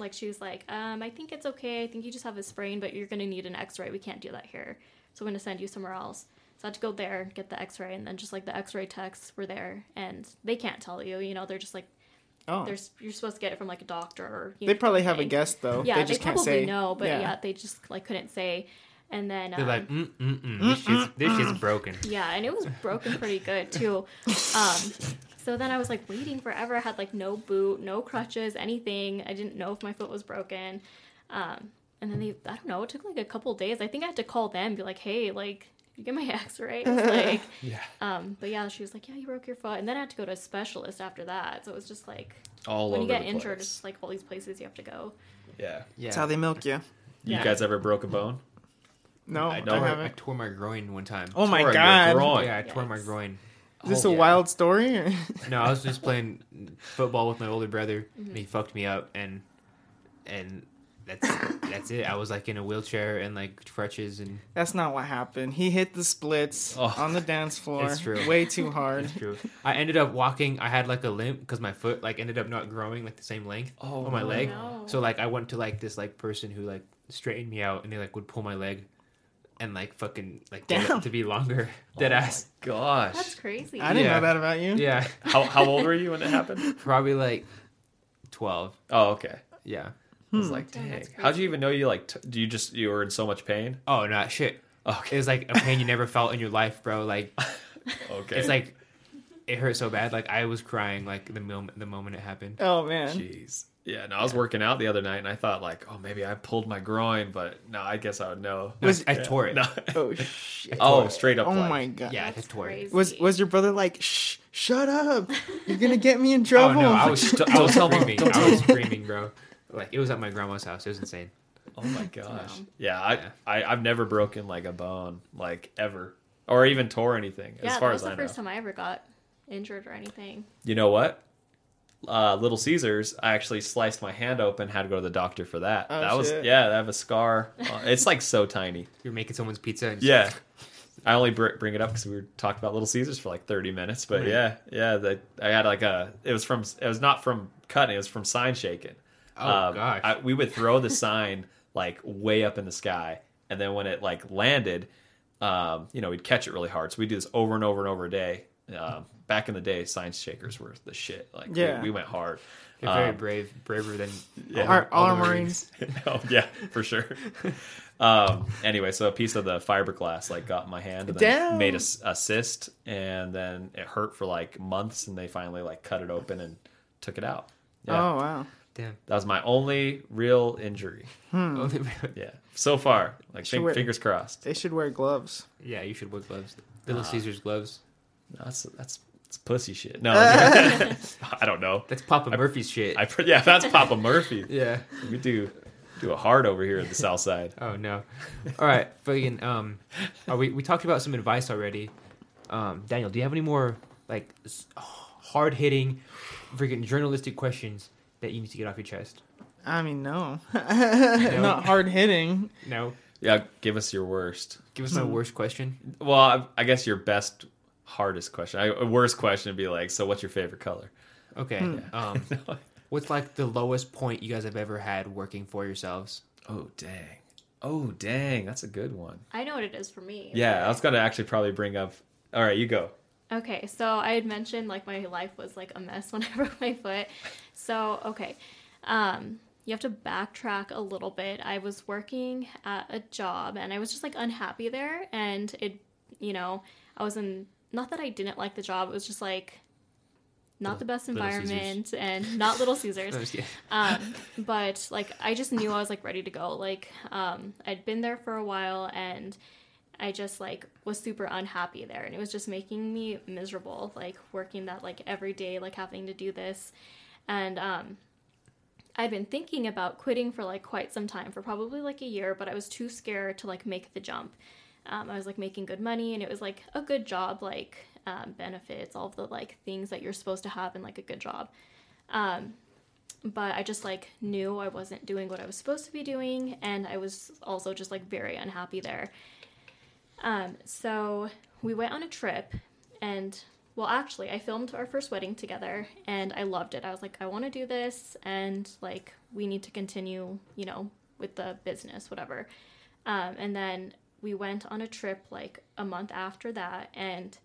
like she was like, um, I think it's okay. I think you just have a sprain, but you're gonna need an X-ray. We can't do that here, so I'm gonna send you somewhere else. So I had to go there, get the X-ray, and then just like the X-ray techs were there, and they can't tell you. You know, they're just like, Oh, there's you're supposed to get it from like a doctor. Or, you they know, probably have a thing. guess though. Yeah, they they, can't probably say. know, but yeah. they just like couldn't say. And then They're um, like, mm mm mm. This shit's, this shit's broken. yeah, and it was broken pretty good too. Um, so then I was like waiting forever. I had like no boot, no crutches, anything. I didn't know if my foot was broken. Um, and then they, I don't know, it took like a couple days. I think I had to call them, be like, hey, like, you get my X-ray. like, Yeah. um, but yeah, she was like, yeah, you broke your foot, and then I had to go to a specialist after that. So it was just like all when over you get the injured, place. it's just like all these places you have to go. yeah. Yeah. That's how they milk you. You Yeah. guys ever broke a bone? No, I I, know. I, haven't. I tore my groin one time. Oh my Tore your god! groin. yeah, I tore my groin. Is this Oh, a yeah. wild story? or- No, I was just playing football with my older brother, Mm-hmm. and he fucked me up, and and that's that's it. I was like in a wheelchair and like crutches, and That's not what happened. He hit the splits Oh. on the dance floor It's true. way too hard. it's true. I ended up walking. I had like a limp because my foot like ended up not growing like the same length Oh, on my leg. No. So like I went to like this like person who like straightened me out, and they like would pull my leg, and like fucking like Damn. to be longer. Dead Oh ass. gosh. That's crazy. I didn't Yeah. know that about you. Yeah, how how old were you when it happened? probably like twelve. Oh, okay. Yeah. I was hmm. like, dang. that's How'd you even know you like? T- do you just you were in so much pain? Oh no, shit. Okay. It was like a pain you never felt in your life, bro. Like Okay. it's like it hurt so bad. Like I was crying like the moment the moment it happened. Oh man. Jeez. Yeah. No, I was working out the other night and I thought like, oh, maybe I pulled my groin, but no, I guess I would know. No, Was- I tore it. No. Oh shit. oh, straight up. Oh like, my god. Yeah, I That's tore it. Was was your brother like, shh, shut up? You're gonna get me in Oh trouble. no, I was Don't- I was don't tell mom, screaming. I was screaming, bro. Like it was at my grandma's house. It was insane. Oh my gosh. Wow. Yeah. I, Yeah. I I've never broken like a bone like ever, or even tore anything. yeah, as far that was as the I know. first time I ever got injured or anything. You know what? Uh, Little Caesars, I actually sliced my hand open. Had to go to the doctor for that. Oh, that was yeah. I have a scar. Uh, it's like so tiny. You're making someone's pizza. And Yeah. I only br- bring it up because we were talking about Little Caesars for like 30 minutes, but Right. yeah, yeah, the, I had like a. It was from. It was not from cutting. It was from sign shaking. Oh gosh. I, we would throw the sign like way up in the sky, and then when it like landed, um, you know, we'd catch it really hard. So we would do this over and over and over a day. Um, back in the day, sign shakers were the shit. Like, we- Yeah. we, went hard. You're very Um, brave, braver than Yeah. all, Our, all all our the Marines. oh yeah, for sure. um, anyway, so a piece of the fiberglass like got in my hand and then Damn. made a cyst, and then it hurt for like months, and they finally like cut it open and took it out. Yeah, Oh wow. Damn. that was my only real injury. Only- Yeah, so far, like Should wear- fingers crossed. They should wear gloves. yeah, you should wear gloves. Little Ah. Caesar's gloves. No, that's that's it's pussy shit. No, I don't know. That's Papa Murphy's shit. I yeah, that's Papa Murphy. yeah. We do do a hard over here at the South Side. Oh no. All right, fucking. Um, are we we talked about some advice already. Um, Daniel, do you have any more like hard hitting, freaking journalistic questions that you need to get off your chest? I mean, no, not hard hitting. No. Yeah, give us your worst. Give us my worst question. Well, I, I guess your best, hardest question. I, a worst question would be like, so what's your favorite color? Okay. Um, what's like the lowest point you guys have ever had working for yourselves? Oh dang. Oh dang, that's a good one. I know what it is for me. Yeah, I was gonna actually probably bring up. All right, you go. Okay, so I had mentioned like my life was like a mess when I broke my foot. So, okay. Um, you have to backtrack a little bit. I was working at a job and I was just like unhappy there and it you know, I was in not that I didn't like the job, it was just like not the best environment and not Little Caesars. No, just kidding. um, but like I just knew I was like ready to go. Like um, I'd been there for a while and I just like was super unhappy there and it was just making me miserable like working that like every day like having to do this and um I'd been thinking about quitting for like quite some time for probably like a year but I was too scared to like make the jump um, I was like making good money and it was like a good job like um, benefits all the like things that you're supposed to have in like a good job um, but I just like knew I wasn't doing what I was supposed to be doing and I was also just like very unhappy there um, so we went on a trip, and well, actually, I filmed our first wedding together, and I loved it. I was like, I want to do this, and like, we need to continue, you know, with the business, whatever. Um, and then we went on a trip like a month after that, and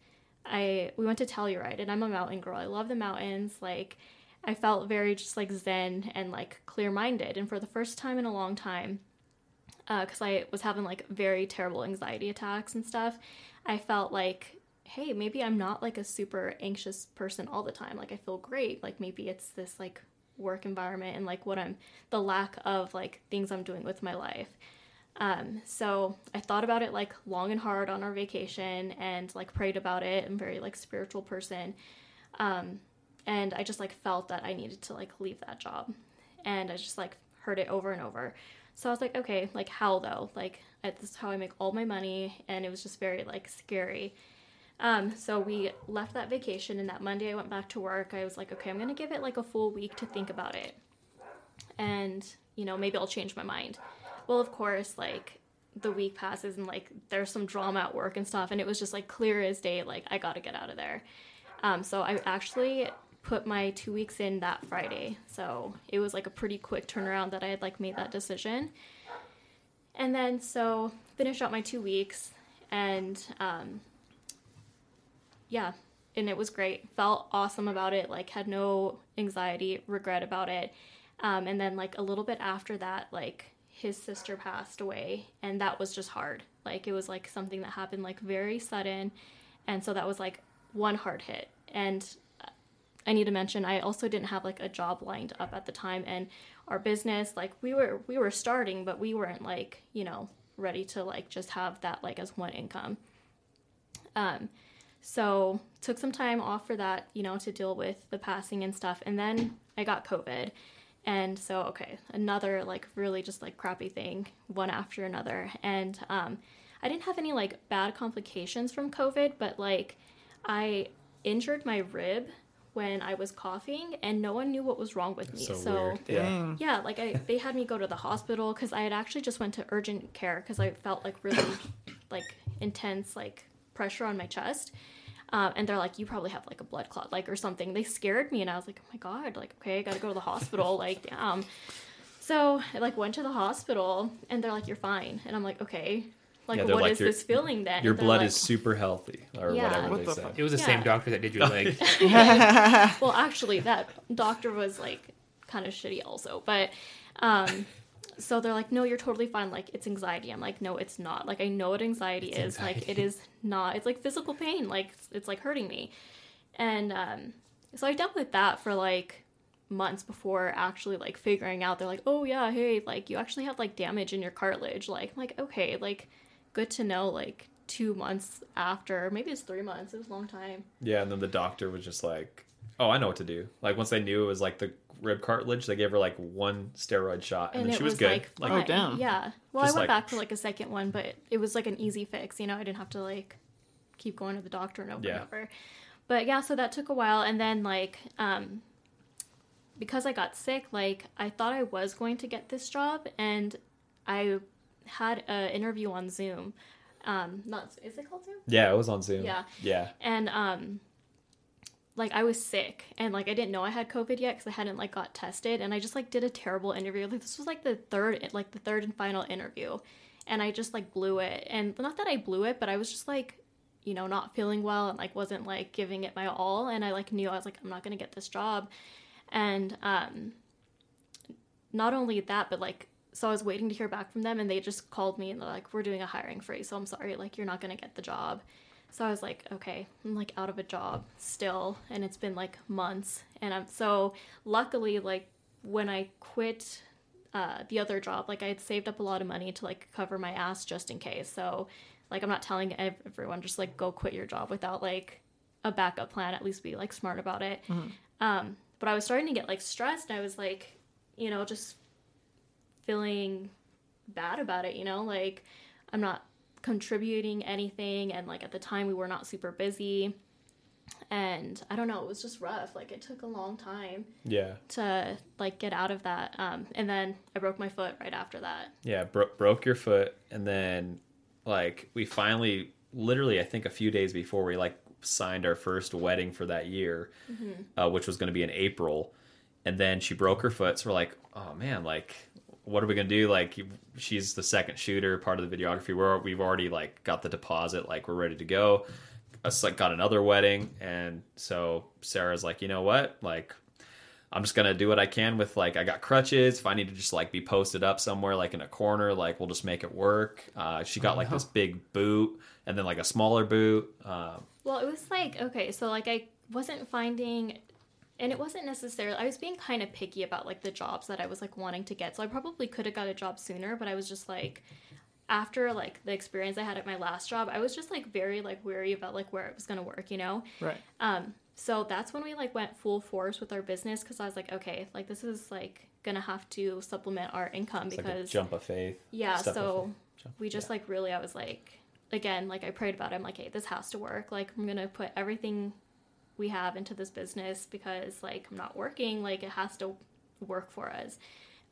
I we went to Telluride, and I'm a mountain girl. I love the mountains. Like, I felt very just like zen and like clear minded, and for the first time in a long time, uh, because I was having like very terrible anxiety attacks and stuff, I felt like, hey, maybe I'm not like a super anxious person all the time. Like I feel great. Like maybe it's this like work environment and like what I'm the lack of like things I'm doing with my life. Um, so I thought about it like long and hard on our vacation and like prayed about it. I'm very like spiritual person. Um, and I just like felt that I needed to like leave that job. And I just like heard it over and over. So I was like, okay, like how though? Like this is how I make all my money, and it was just very like scary. Um, so we left that vacation, and that Monday I went back to work. I was like, okay, I'm gonna give it like a full week to think about it, and you know maybe I'll change my mind. Well, of course, like the week passes, and like there's some drama at work and stuff, and it was just like clear as day, like I gotta get out of there. Um, so I actually put my two weeks in that Friday. So it was like a pretty quick turnaround that I had like made that decision. And then so finished out my two weeks and um, yeah, and it was great. Felt awesome about it. Like had no anxiety, regret about it. Um, and then like a little bit after that, like his sister passed away, and that was just hard. Like it was like something that happened like very sudden, and so that was like one hard hit. And I need to mention I also didn't have like a job lined up at the time and our business like we were we were starting but we weren't like, you know, ready to like just have that like as one income. Um so took some time off for that, you know, to deal with the passing and stuff and then I got COVID. And so okay, another like really just like crappy thing one after another and um I didn't have any like bad complications from COVID, but like I injured my rib when I was coughing, and no one knew what was wrong with me. So, So, weird. Yeah. Yeah, like I, they had me go to the hospital because I had actually just went to urgent care because I felt like really like intense like pressure on my chest. Um, and they're like, you probably have like a blood clot, like or something. They scared me, and I was like, oh my god, like okay, I gotta go to the hospital, like damn. So I like went to the hospital, and they're like, you're fine, and I'm like, okay, like Yeah, what they're is this feeling then? Your blood like, is super healthy, or Yeah. whatever What they the say. fuck? It was the Yeah. same doctor that did your leg. well actually that doctor was like kind of shitty also but um so they're like no you're totally fine. Like it's anxiety. I'm like no it's not. Like i know what anxiety is. Like it is not. It's like physical pain. Like it's, it's like hurting me. And um so i dealt with that for like months before actually like figuring out. They're like oh yeah hey like you actually have like damage in your cartilage. Like i'm like okay like good to know like two months after maybe it's three months it was a long time. Yeah, and then the doctor was just like, "Oh, I know what to do." Like once they knew it was like the rib cartilage, they gave her like one steroid shot, and, and then she was, was good. like, Like, Oh, fine. damn. yeah well i went like- back for like a second one but it was like an easy fix you know i didn't have to like keep going to the doctor and over Yeah. and over but yeah, so that took a while, and then like um, because I got sick, like I thought I was going to get this job, and I had an interview on Zoom. Um, not is it called Zoom? Yeah, it was on Zoom. Yeah. Yeah. and um like i was sick and like i didn't know i had covid yet because i hadn't like got tested and i just like did a terrible interview. Like this was like the third like the third and final interview and i just like blew it. And not that i blew it but i was just like you know not feeling well and like wasn't like giving it my all and i like knew i was like i'm not gonna get this job. And um not only that but like so i was waiting to hear back from them and they just called me and they're like we're doing a hiring freeze so i'm sorry like you're not gonna get the job so I was like, okay, I'm like out of a job still, and it's been like months. And I'm so luckily, like when I quit uh, the other job, like I had saved up a lot of money to like cover my ass just in case. So like I'm not telling everyone just like go quit your job without like a backup plan. At least be like smart about it. Um, but I was starting to get like stressed. And I was like, you know, just feeling bad about it. You know, like I'm not contributing anything and like at the time we were not super busy. And i don't know it was just rough. Like it took a long time Yeah. to like get out of that. Um and then i broke my foot right after that. Yeah, bro- broke your foot, and then like we finally, literally, I think a few days before we like signed our first wedding for that year, uh, which was going to be in April, and then she broke her foot. So we're like, oh man, like what are we gonna do? Like she's the second shooter, part of the videography. We're we've already like got the deposit, like we're ready to go. Us like got another wedding, and so Sarah's like, you know what, like I'm just gonna do what I can with like I got crutches. If I need to just like be posted up somewhere like in a corner, like we'll just make it work. Uh, she got like this big boot and then like a smaller boot. Um, well it was like okay so like i wasn't finding and it wasn't necessarily i was being kind of picky about like the jobs that i was like wanting to get so i probably could have got a job sooner but i was just like after like the experience i had at my last job i was just like very like weary about like where it was going to work you know Right. Um, so that's when we like went full force with our business because I was like, okay, like this is like gonna have to supplement our income it's like because jump of faith. yeah. So faith. We just yeah. like really, I was like, again, like I prayed about it. I'm like, hey, this has to work. Like I'm gonna put everything we have into this business because like I'm not working. Like it has to work for us.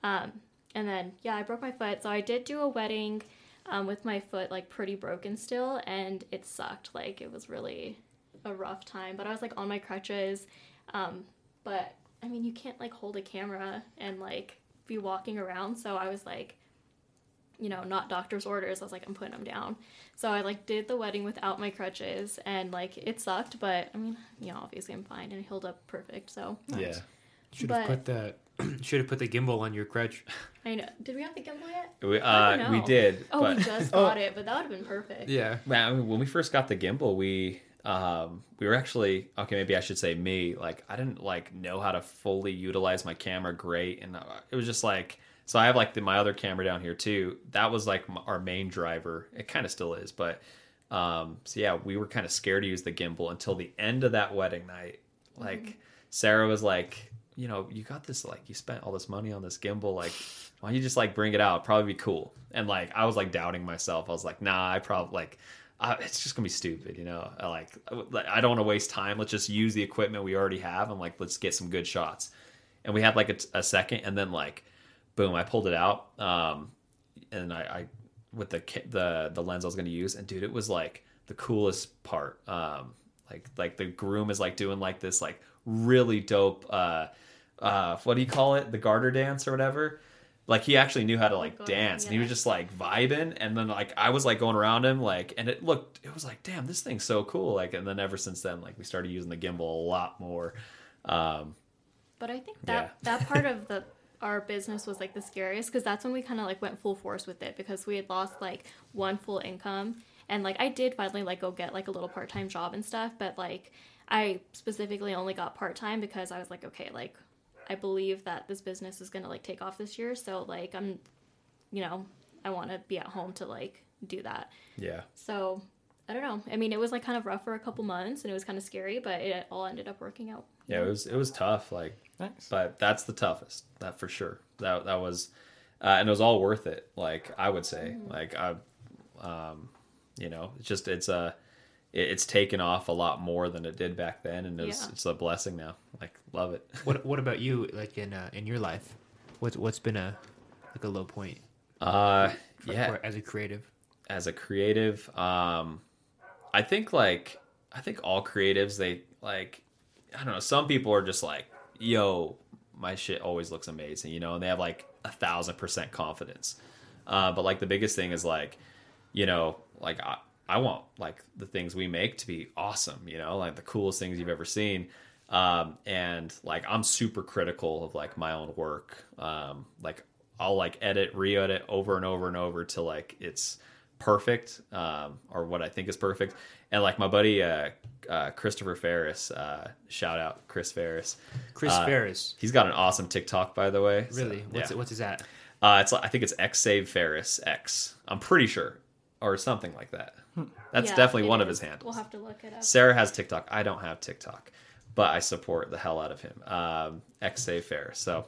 Um, and then yeah, I broke my foot. So I did do a wedding um, with my foot like pretty broken still, and it sucked. Like it was really a rough time. But I was like on my crutches. Um, but I mean, you can't like hold a camera and like be walking around. So I was like, you know, not doctor's orders. I was like, I'm putting them down. So I like did the wedding without my crutches, and like it sucked. But I mean, you know, obviously I'm fine and it healed up perfect. So yeah. Should have put the should have put the gimbal on your crutch. I know. Did we have the gimbal yet? We, I uh, don't we did. Oh, but we just Oh. got it, but that would have been perfect. Yeah. Man, I mean, when we first got the gimbal, we um, we were actually okay. Maybe I should say me. Like, I didn't like know how to fully utilize my camera great, and uh, it was just like so. I have like the, my other camera down here too. That was like our main driver. It kind of still is, but um, so yeah, we were kind of scared to use the gimbal until the end of that wedding night. Like, Sarah was like, you know, you got this. Like, you spent all this money on this gimbal. Like, why don't you just like bring it out? It'd probably be cool. And like, I was like doubting myself. I was like, nah, I probably like, uh, it's just gonna be stupid, you know. I like, like, I don't want to waste time. Let's just use the equipment we already have and like, let's get some good shots. And we had like a, a second, and then like, boom, I pulled it out. Um, and I, I with the the the lens I was gonna use, and dude, it was like the coolest part. Um, like like the groom is like doing like this like really dope. Uh, uh, what do you call it? The garter dance or whatever. Like he actually knew how to like God, dance, and he was just like vibing. And then like I was like going around him, like, and it looked, it was like, damn, this thing's so cool. Like, and then ever since then, like we started using the gimbal a lot more. Um, But I think that Yeah. that part of the our business was like the scariest because that's when we kind of like went full force with it because we had lost like one full income and like I did finally like go get like a little part time job and stuff, but like I specifically only got part time because I was like, okay, like I believe that this business is gonna like take off this year, so like I'm, you know, I want to be at home to like do that. yeah, So I don't know. I mean, it was like kind of rough for a couple months and it was kind of scary, but it all ended up working out. yeah, it was it was tough. Like Nice. but that's the toughest that for sure that that was uh, and it was all worth it like i would say like i um you know it's just it's a it, it's taken off a lot more than it did back then, and it's Yeah. it's a blessing now. Like love it. What What about you? Like in uh, in your life, what's what's been a like a low point? Uh, For, yeah. for- as a creative. as a creative um i think like i think all creatives they like i don't know some people are just like yo my shit always looks amazing you know? And they have like a thousand percent confidence. Uh, but like the biggest thing is like you know like I, I want like the things we make to be awesome you know? Like the coolest things you've ever seen. Um, and like i'm super critical of like my own work. Um, like i'll like edit re-edit over and over and over till like it's perfect um, or what i think is perfect and like my buddy uh, uh, christopher ferris uh, shout out chris ferris Chris Uh, Ferris. he's got an awesome tiktok by the way So, Really? What's yeah. what's his at? Uh, it's like- I think it's X Save Ferris X. I'm pretty sure, or something like that. That's Yeah, definitely it one of his handles. We'll have to look it up. Sarah has TikTok. I don't have TikTok, but I support the hell out of him. Um, X Save Ferris. So,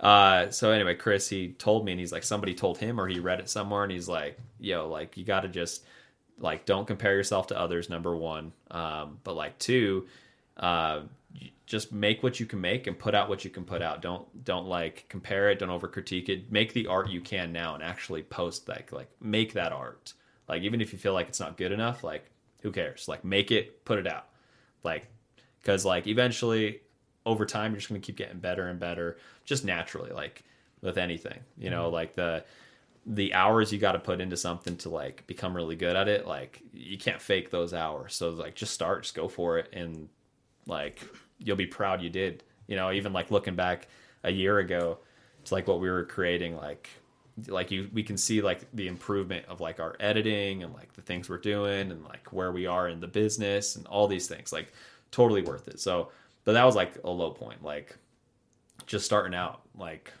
uh, so anyway, Chris he told me, and he's like, somebody told him, or he read it somewhere, and he's like, yo, like you got to just like don't compare yourself to others. Number one, um, but like two, uh, just make what you can make and put out what you can put out. Don't don't like compare it. Don't over critique it. Make the art you can now and actually post like like make that art. Like even if you feel like it's not good enough, like who cares? Like make it, put it out. Like because like eventually over time you're just going to keep getting better and better just naturally like with anything you know? Mm-hmm. Like the the hours you got to put into something to like become really good at it like you can't fake those hours. So like just start just go for it and like you'll be proud you did you know? Even like looking back a year ago it's like what we were creating like like you we can see like the improvement of like our editing and like the things we're doing and like where we are in the business and all these things. Like totally worth it so but that was like a low point like just starting out like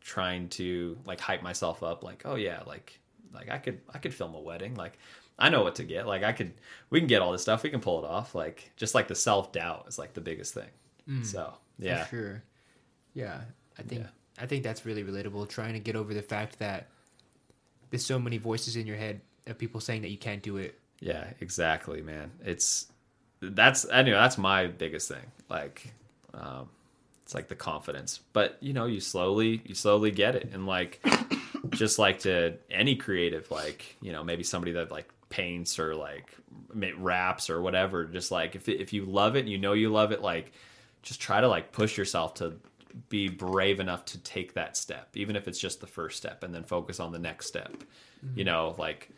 trying to like hype myself up like oh yeah like like i could i could film a wedding like i know what to get like i could we can get all this stuff we can pull it off like just like the self-doubt is like the biggest thing mm, so yeah For sure. Yeah, I think Yeah. I think that's really relatable. Trying to get over the fact that there's so many voices in your head of people saying that you can't do it. Yeah, exactly, man. It's that's know that's my biggest thing. Like, um, it's like the confidence, but you know, you slowly you slowly get it, and like, just like to any creative, like you know, maybe somebody that like paints or like raps or whatever. Just like if if you love it, and you know you love it, like just try to like push yourself to be brave enough to take that step even if it's just the first step and then focus on the next step. You know like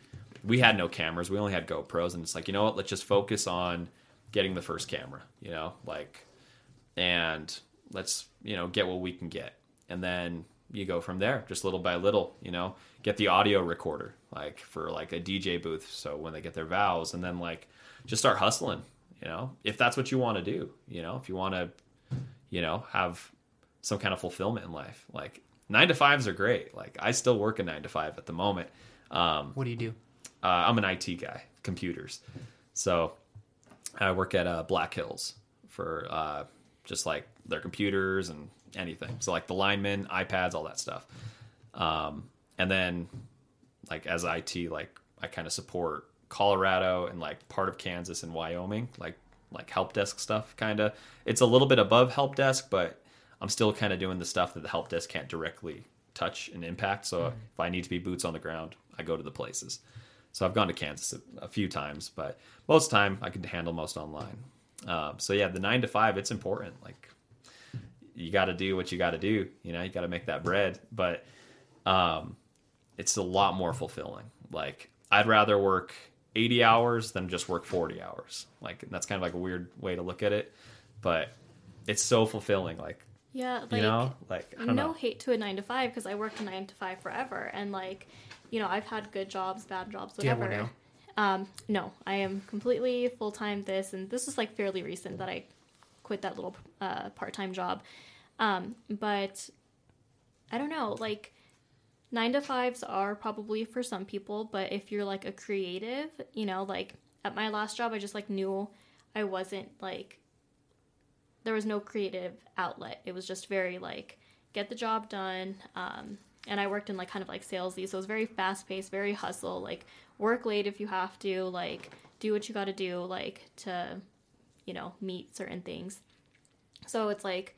we had no cameras. We only had gopro's. And it's like you know what? Let's just focus on getting the first camera you know like and let's you know get what we can get and then you go from there just little by little you know get the audio recorder like for like a dj booth so when they get their vows and then like just start hustling you know if that's what you want to do you know if you want to you know have some kind of fulfillment in life like nine to fives are great like i still work a nine to five at the moment um, What do you do? uh, I'm an IT guy, computers. So I work at uh, Black Hills for uh, just like their computers and anything. So like the linemen, iPads, all that stuff. Um, and then like as IT, like I kind of support Colorado and like part of Kansas and Wyoming, like like help desk stuff. Kind of, it's a little bit above help desk, but I'm still kind of doing the stuff that the help desk can't directly touch and impact. So if I need to be boots on the ground, I go to the places. So I've gone to Kansas a, a few times, but most time I can handle most online. Um, so yeah, the nine to five, it's important. Like you got to do what you got to do. You know, you got to make that bread, but um, it's a lot more fulfilling. Like I'd rather work 80 hours than just work 40 hours. Like that's kind of like a weird way to look at it, but it's so fulfilling. Like, Yeah, like you know, like I don't no know. hate to a nine to five because I worked a nine to five forever, and like, you know, I've had good jobs, bad jobs, Do you have whatever. one Um, no, I am completely full time. This and this is like fairly recent that I quit that little uh, part time job. Um, but I don't know, like nine to fives are probably for some people, but if you're like a creative, you know, like at my last job, I just like knew I wasn't like there was no creative outlet. It was just very like get the job done. Um, and I worked in like kind of like salesy, so it was very fast paced, very hustle. Like work late if you have to, like do what you got to do like to you know meet certain things so it's like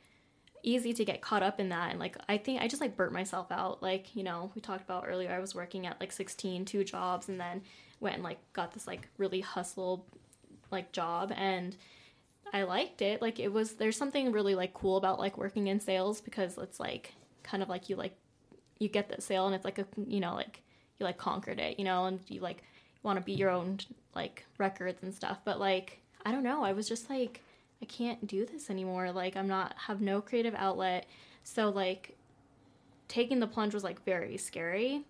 easy to get caught up in that and like i think i just like burnt myself out like you know we talked about earlier i was working at like 16 two jobs and then went and like got this like really hustle like job and i liked it like it was there's something really like cool about like working in sales because it's like kind of like you like you get that sale and it's like a you know like you like conquered it you know and you like want to be your own like records and stuff. But like i don't know. I was just like i can't do this anymore. Like i'm not have no creative outlet. So like taking the plunge was like very scary.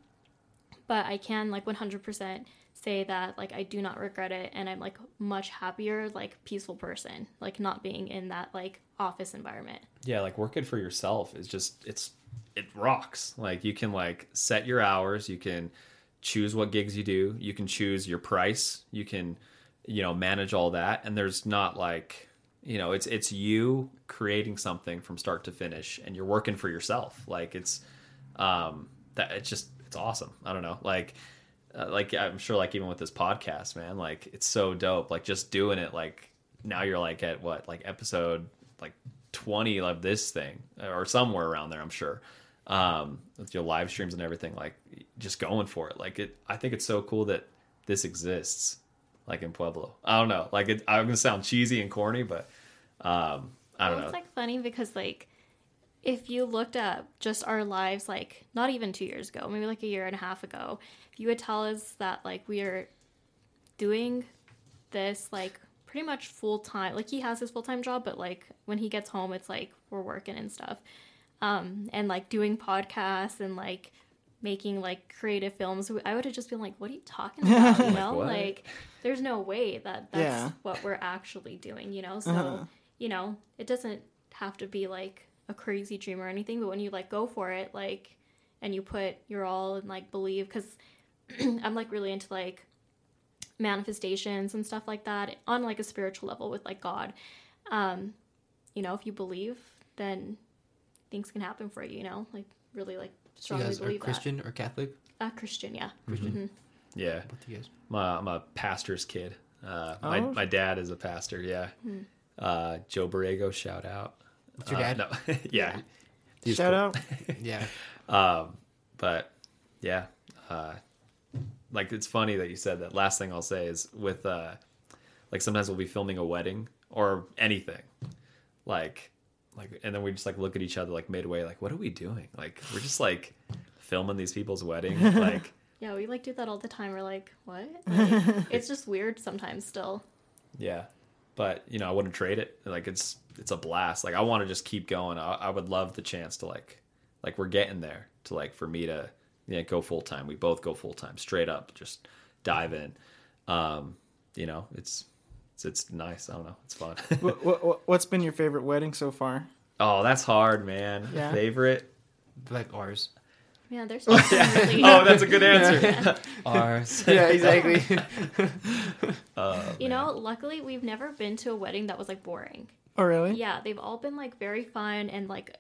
But i can like 100% say that like i do not regret it and i'm like much happier like peaceful person like not being in that like office environment. Yeah like working for yourself is just it's it rocks. Like you can like set your hours you can choose what gigs you do you can choose your price you can you know manage all that and there's not like you know it's it's you creating something from start to finish and you're working for yourself. Like it's um that it's just it's awesome. I don't know. Like uh, like i'm sure like even with this podcast man like it's so dope like just doing it like now you're like at what like episode like 20 of this thing or somewhere around there i'm sure. Um with your live streams and everything like just going for it. Like it i think it's so cool that this exists like in pueblo. I don't know. Like it, i'm gonna sound cheesy and corny but um i don't well, know. it's like funny because like if you looked at just our lives like not even two years ago maybe like a year and a half ago if you would tell us that like we are doing this like pretty much full time like he has his full-time job but like when he gets home it's like we're working and stuff um and like doing podcasts and like making like creative films i would have just been like what are you talking about you know what? like there's no way that that's Yeah. what we're actually doing you know so Uh-huh. you know it doesn't have to be like a crazy dream or anything but when you like go for it like and you put your all and like believe because i'm like really into like manifestations and stuff like that on like a spiritual level with like god um you know if you believe then things can happen for you you know like really like So you strongly guys are believe Christian or Catholic? that uh, christian yeah Christian. yeah Both you guys. I'm a pastor's kid. Uh, my, Oh. my dad is a pastor. Yeah. Uh, Joe Borrego, shout out. What's your Uh, dad? no. yeah. He's Shout cool. out. Yeah. Um, but yeah, uh, like it's funny that you said that. Last thing I'll say is with uh, like sometimes we'll be filming a wedding or anything, like like, and then we just like look at each other like midway, like what are we doing? Like we're just like filming these people's wedding, like. yeah we like do that all the time we're like what Like, it's just weird sometimes still Yeah, but you know, I wouldn't trade it. Like it's it's a blast. Like I want to just keep going. I, I would love the chance to like like we're getting there to like for me to yeah go full time. We both go full time, straight up, just dive in. Um, you know, it's it's it's nice. I don't know, it's fun. what, what, what's been your favorite wedding so far? oh, that's hard, man. Yeah. Favorite? Like ours. Yeah there's something really Oh, that's a good answer. Ours. Yeah, exactly. Oh, you know luckily we've never been to a wedding that was like boring Oh, really? Yeah, they've all been like very fun and like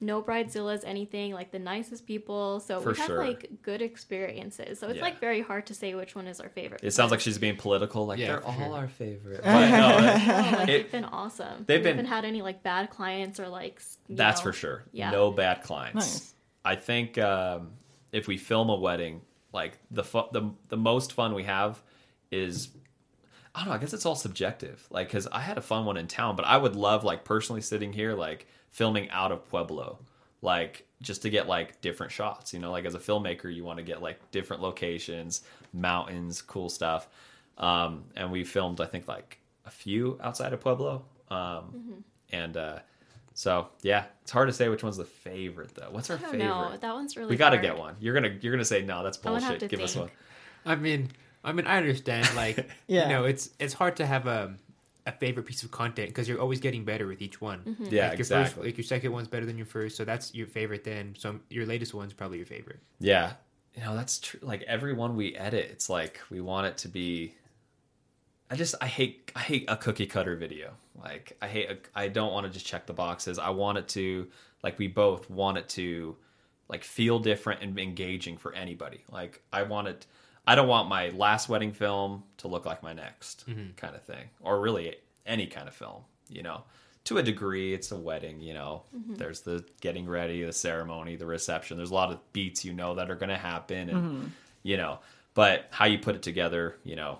no bridezillas, anything, like the nicest people. So For we've had sure. like good experiences. So it's Yeah. like very hard to say which one is our favorite. It sounds like she's being political. Like Yeah, they're for all sure. our favorite. But no, it- No, like, It- they've been awesome. they've we been- haven't had any like bad clients or like That's know, for sure. Yeah. No bad clients. Nice. I think um, if we film a wedding, like the fu- the the most fun we have is I don't know. I guess it's all subjective. Like, because I had a fun one in town, but I would love like personally sitting here like filming out of Pueblo, like just to get like different shots. You know, like as a filmmaker, you want to get like different locations, mountains, cool stuff. Um, and we filmed, I think, like a few outside of Pueblo. Um, And uh, so, yeah, it's hard to say which one's the favorite though. What's our I don't favorite? know. That one's really we got to get one. You're gonna you're gonna say no. That's I'm have bullshit. to Give us one. I mean, I mean, I understand. Like, Yeah. you know, it's it's hard to have a a favorite piece of content because you're always getting better with each one. Mm-hmm. Yeah, like your exactly. First, like your second one's better than your first, so that's your favorite. Then, so your latest one's probably your favorite. Yeah, you know that's true. Like every one we edit, it's like we want it to be. I just I hate I hate a cookie cutter video. Like I hate I don't want to just check the boxes. I want it to like we both want it to like feel different and engaging for anybody. Like I want it. I don't want my last wedding film to look like my next Mm-hmm. kind of thing, or really any kind of film. You know, to a degree, it's a wedding. You know, there's the getting ready, the ceremony, the reception. There's a lot of beats you know that are going to happen, and you know, but how you put it together, you know,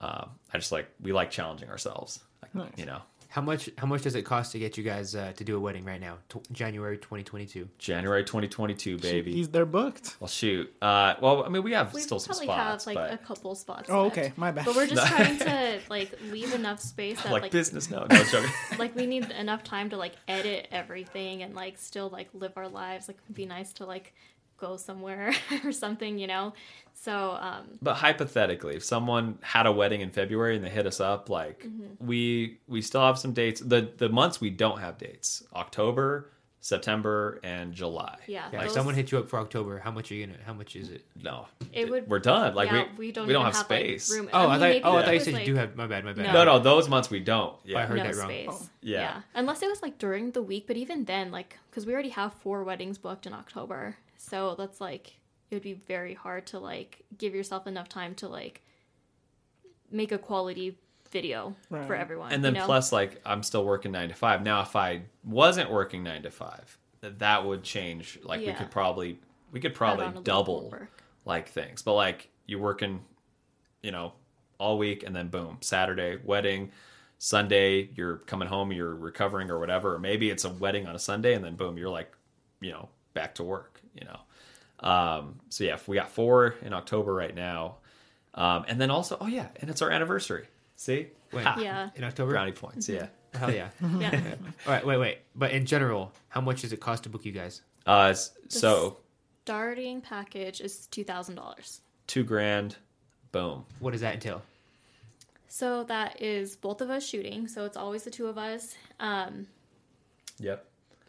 um, I just like we like challenging ourselves. Like, Nice. You know, How much? How much does it cost to get you guys uh, to do a wedding right now? T- January 2022. January 2022, baby. He's they're booked. well, shoot. Uh, well, I mean, we have We still some probably spots, have like but a couple spots. Oh, okay, my bad. But we're just trying to like leave enough space that like, like, business. No, no joking. like we need enough time to like edit everything and like still like live our lives. Like it'd be nice to like go somewhere or something, you know. So um But hypothetically, if someone had a wedding in February and they hit us up, like Mm-hmm. we we still have some dates. The the months we don't have dates: October, September, and July. yeah, Yeah, if those- someone hit you up for October, how much are you gonna? How much is it? No, It would- We're done. Like yeah, we we don't we don't even have, like, space. room. Oh, I, mean, thought. Oh, I thought you said like, you do have. My bad. My bad. No. No, no, those months we don't. Yeah. I heard no that wrong. space. Oh. Yeah. Unless it was like during the week, but even then, like, because we already have four weddings booked in October, so that's like it would be very hard to like give yourself enough time to like make a quality video for everyone. And then you know? plus, like, I'm still working nine to five. Now, if I wasn't working nine to five, th- that would change. Like, we could probably we could probably on a little double like things. But like, you're working, you know, all week, and then boom, Saturday wedding. Sunday, you're coming home, you're recovering or whatever. Or maybe it's a wedding on a Sunday, and then boom, you're like, you know, back to work. You know. Um, so yeah, if we got four in October right now, um, and then also, oh yeah, and it's our anniversary. See, Wait. Ha. Yeah. In October. brownie points. Yeah. Hell yeah. Yeah. All right. Wait. Wait. But in general, how much does it cost to book you guys? Uh, s- so Starting package is two thousand dollars. two grand, boom. What does that entail? So that is both of us shooting. So it's always the two of us. Um, Yep.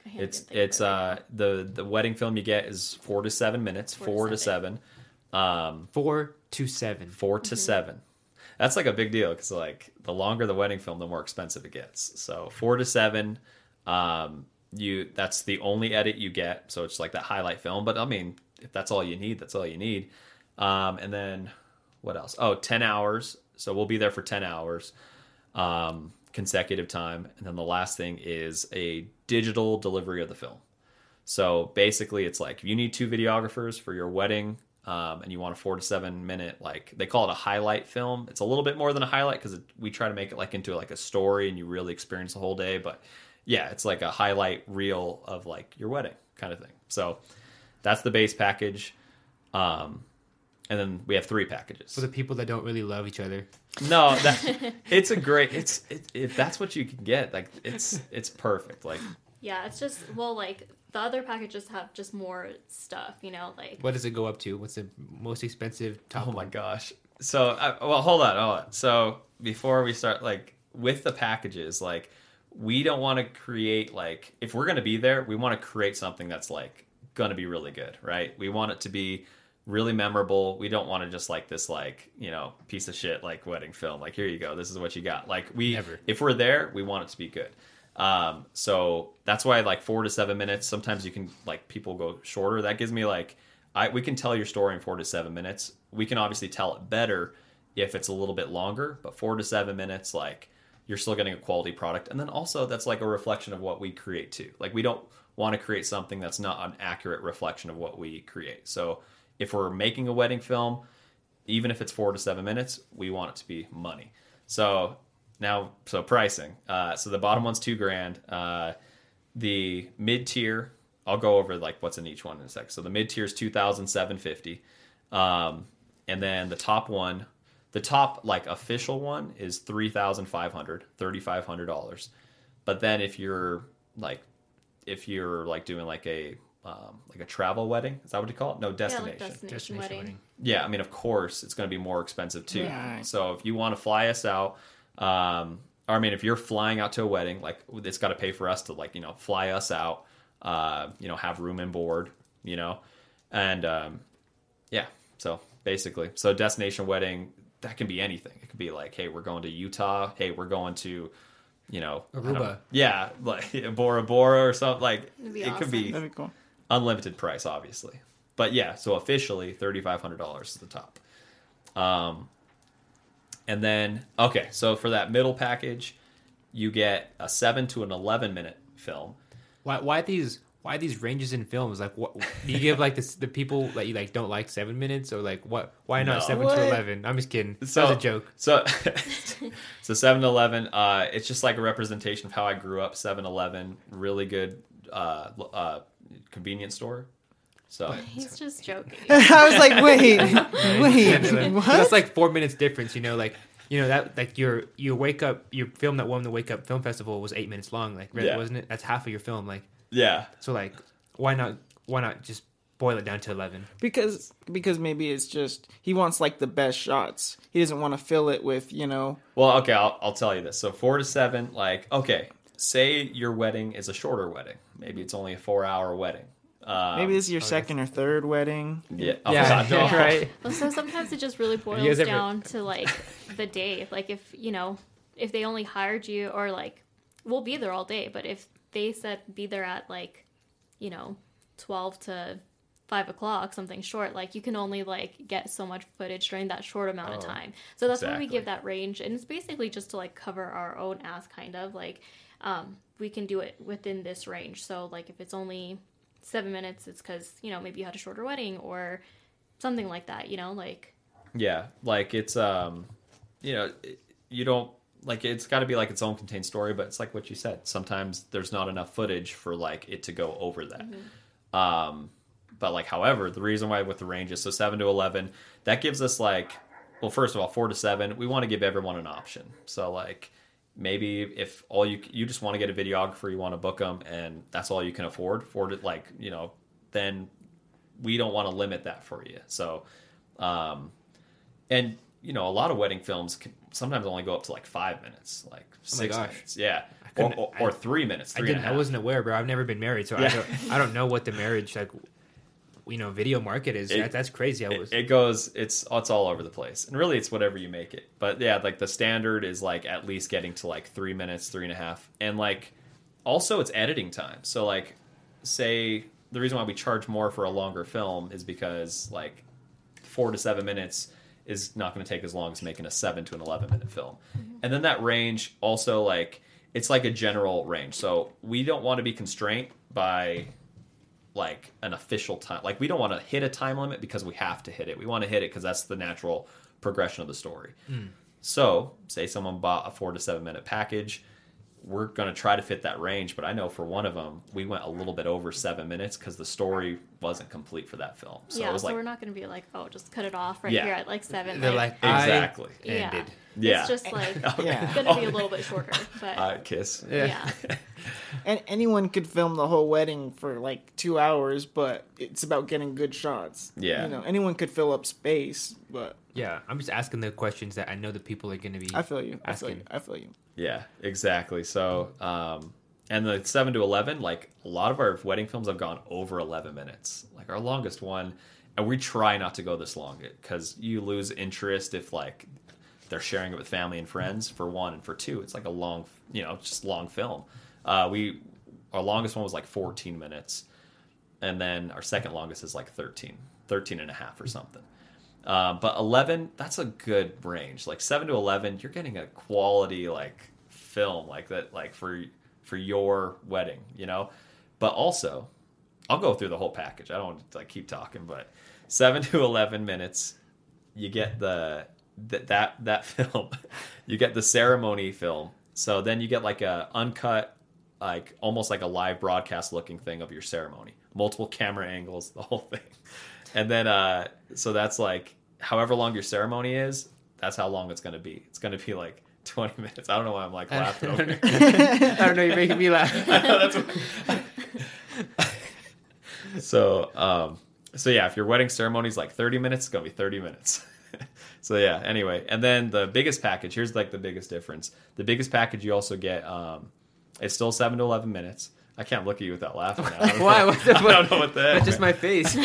I can't It's even think of it's uh the the wedding film you get is four to seven minutes, Four four, to to seven, um, Four to seven. 4 Mm-hmm. to seven. That's like a big deal because like the longer the wedding film, the more expensive it gets. So four to seven, um, you that's the only edit you get. So it's like that highlight film. But I mean, if that's all you need, that's all you need. Um, and then what else? Oh, 10 hours. So we'll be there for 10 hours um, consecutive time. And then the last thing is a digital delivery of the film. So basically, it's like you need two videographers for your wedding um, and you want a four to seven minute, like they call it a highlight film. It's a little bit more than a highlight because we try to make it like into like a story and you really experience the whole day. But yeah, it's like a highlight reel of like your wedding kind of thing. So that's the base package. Um, and then we have three packages. For the people that don't really love each other. No, that it's a great. It's it, if that's what you can get, like it's it's perfect. Like Yeah, it's just well, like the other packages have just more stuff, you know, like What does it go up to? What's the most expensive top? Oh my gosh. So, uh, well, hold on, hold on. So, before we start, like, with the packages, like, we don't want to create, like, if we're going to be there, we want to create something that's, like, going to be really good, right? We want it to be really memorable. We don't want to just, like, this, like, you know, piece of shit, like, wedding film. Like, here you go. This is what you got. Like, we, Never. if we're there, we want it to be good. Um, so that's why like four to seven minutes. Sometimes you can like people go shorter. That gives me like I we can tell your story in four to seven minutes. We can obviously tell it better if it's a little bit longer, but four to seven minutes, like you're still getting a quality product. And then also that's like a reflection of what we create too. Like we don't want to create something that's not an accurate reflection of what we create. So if we're making a wedding film, even if it's four to seven minutes, we want it to be money. So now, so pricing. Uh, so the bottom one's two grand. Uh, the mid tier, I'll go over like what's in each one in a sec. So the mid tier is two thousand seven fifty, um, and then the top one, the top like official one is three thousand five hundred, thirty five hundred dollars. But then if you're like, if you're like doing like a um, like a travel wedding, is that what you call it? No, yeah, destination. like destination, Destination wedding. wedding. Yeah, I mean, of course, it's going to be more expensive too. Right. So if you want to fly us out, um, or I mean, if you're flying out to a wedding, like it's got to pay for us to like you know fly us out, uh, you know, have room and board, you know, and um, yeah. So basically, so destination wedding that can be anything. It could be like, hey, we're going to Utah. Hey, we're going to, you know, Aruba. Yeah, like Bora Bora or something. Like That'd be it could be That'd be cool. Unlimited price, obviously. But yeah, so officially thirty five hundred dollars is the top. Um, and then okay, so for that middle package, you get a seven to an eleven minute film. Why why these why these ranges in films? Like what do you give like this the people that you like don't like seven minutes or like what why not No. seven What? to eleven? I'm just kidding. So- that was a joke. So, so seven to eleven. uh, it's just like a representation of how I grew up. 7-Eleven, really good uh, uh, convenience store. So He's just joking. I was like, wait, wait, what? That's like four minutes difference, you know, like you know that like your you wake up your film that won the Wake Up Film Festival was eight minutes long, like really, Yeah. wasn't it? That's half of your film, like yeah, so like why not why not just boil it down to eleven? because because maybe it's just he wants like the best shots. He doesn't want to fill it with you know. Well, okay, I'll, I'll tell you this. So four to seven, like, okay, say your wedding is a shorter wedding. Maybe it's only a four-hour wedding. Um, Maybe this is your oh, second or third wedding. yeah, oh, yeah, God, no. right. Well, so sometimes it just really boils guys ever- down to like the day. Like if you know, if they only hired you, or like we'll be there all day, but if they said be there at like, you know, twelve to five o'clock, something short, like you can only like get so much footage during that short amount of Oh, time. So that's why we give that range, and it's basically just to like cover our own ass, kind of like um, we can do it within this range. So like if it's only seven minutes, it's because you know maybe you had a shorter wedding or something like that. You know, like Yeah, like it's um, you know, you don't like it's got to be like its own contained story, but it's like what you said. Sometimes there's not enough footage for like it to go over that. Um, but like, however, the reason why with the ranges, so seven to eleven, that gives us like, well, first of all, four to seven, we want to give everyone an option. So like, maybe if all you you just want to get a videographer, you want to book them, and that's all you can afford for it, like you know, then we don't want to limit that for you. So, um, and you know, a lot of wedding films can sometimes only go up to like five minutes, like Oh six minutes, yeah, or, or, or three minutes, I three and a didn't. I wasn't aware, bro. I've never been married, so I don't. I don't know what the marriage like. You know, video market is. It- that, that's crazy. I was. It, it goes. It's it's all over the place, and really, it's whatever you make it. But yeah, like the standard is like at least getting to like three minutes, three and a half, and like also it's editing time. So like, say the reason why we charge more for a longer film is because like four to seven minutes is not going to take as long as making a seven to an 11 minute film. Mm-hmm. And then that range also like it's like a general range. So we don't want to be constrained by like an official time. Like we don't want to hit a time limit because we have to hit it. We want to hit it because that's the natural progression of the story. Hmm. So, say someone bought a four to seven minute package, we're going to try to fit that range. But I know for one of them, we went a little bit over seven minutes because the story wasn't complete for that film. So yeah, it was so like, we're not going to be like, oh, just cut it off right Yeah. here at like seven. They're like, I exactly. yeah, ended. Yeah. it's just like Yeah. going to be a little bit shorter, but uh, kiss. yeah. And anyone could film the whole wedding for like two hours, but it's about getting good shots. Yeah. You know, anyone could fill up space, but Yeah, I'm just asking the questions that I know the people are going to be. I feel you. I feel you. Asking. I feel you. Yeah, exactly. So, um, and the seven to eleven, like a lot of our wedding films have gone over eleven minutes. Like our longest one, and we try not to go this long because you lose interest if like they're sharing it with family and friends for one, and for two, it's like a long, you know, just long film. Uh, we our longest one was like fourteen minutes, and then our second longest is like 13, 13 and a half or something. Um, but 11, that's a good range. Like 7 to 11, you're getting a quality like film like that like for for your wedding, you know? But also, I'll go through the whole package. I don't like keep talking, but 7 to 11 minutes, you get the that that that film. you get the ceremony film. So then you get like a uncut like almost like a live broadcast looking thing of your ceremony. Multiple camera angles, the whole thing. And then uh so that's like however long your ceremony is, that's how long it's going to be. It's going to be like 20 minutes. I don't know why I'm like laughing over here. I don't know. You're making me laugh. That's what- so um so yeah, if your wedding ceremony is like 30 minutes, it's going to be 30 minutes. so yeah, anyway, and then the biggest package, here's like the biggest difference. The biggest package you also get um it's still 7 to 11 minutes. I can't look at you without laughing now. Why? know- What's the- I don't know what the heck. That's just my face.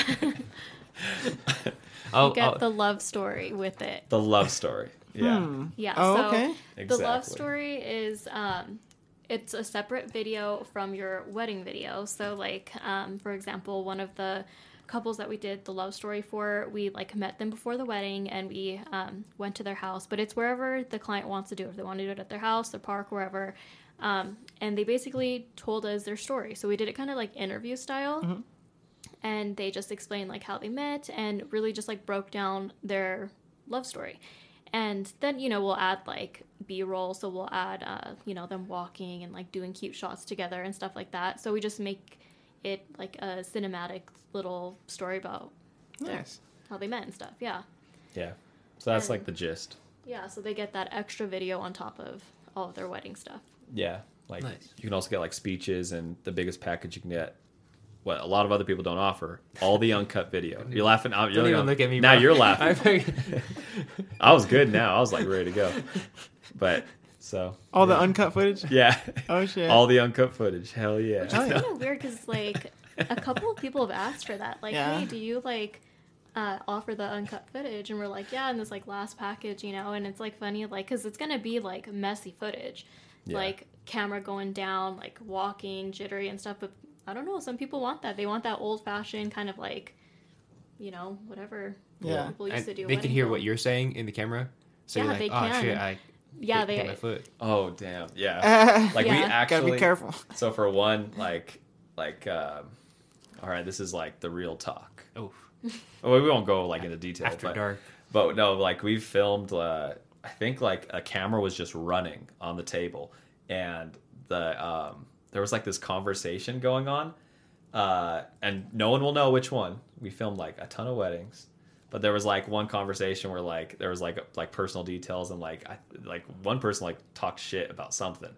I'll, You get I'll- the love story with it. the love story. Yeah. Hmm. Yeah. Oh, so okay. the love story is um it's a separate video from your wedding video. So like um for example, one of the couples that we did the love story for, we like met them before the wedding and we um, went to their house. But it's wherever the client wants to do it. If they want to do it at their house, their park, wherever. Um, and they basically told us their story. So we did it kind of like interview style. And they just explained like how they met and really just like broke down their love story. And then, you know, we'll add like B roll. So we'll add, uh, you know, them walking and like doing cute shots together and stuff like that. So we just make it like a cinematic little story about Nice. how they met and stuff. Yeah. Yeah. So that's like the gist. Yeah. So they get that extra video on top of all of their wedding stuff. Yeah. Like Nice. you can also get like speeches and the biggest package you can get. What a lot of other people don't offer. All the uncut video. You're laughing. I'm, Don't you're even look at me. Now bro. you're laughing. I was good now. I was like ready to go. But so All the uncut footage. yeah. Oh shit. All the uncut footage. Hell yeah. Oh, It's kind of weird because like a couple of people have asked for that. Like, Yeah. hey, do you like uh, offer the uncut footage? And we're like, yeah, in this like last package, you know. And it's like funny, like, because it's gonna be like messy footage, Yeah. like camera going down, like walking, jittery and stuff. But I don't know. Some people want that. They want that old fashioned kind of like, you know, whatever. Yeah. People used And to do. they can hear film. what you're saying in the camera. So Yeah, you're like, they oh can. shit, I Yeah, hit, they. hit my foot. Oh damn. Yeah. Like we actually Gotta be careful. So for one, like like um all right, this is like the real talk. Oh, Well, we won't go like into detail. after but, dark. But no, like we filmed. Uh, I think like a camera was just running on the table, and the um, there was like this conversation going on, uh, and no one will know which one. We filmed like a ton of weddings, but there was like one conversation where like there was like like personal details and like I, like one person like talked shit about something,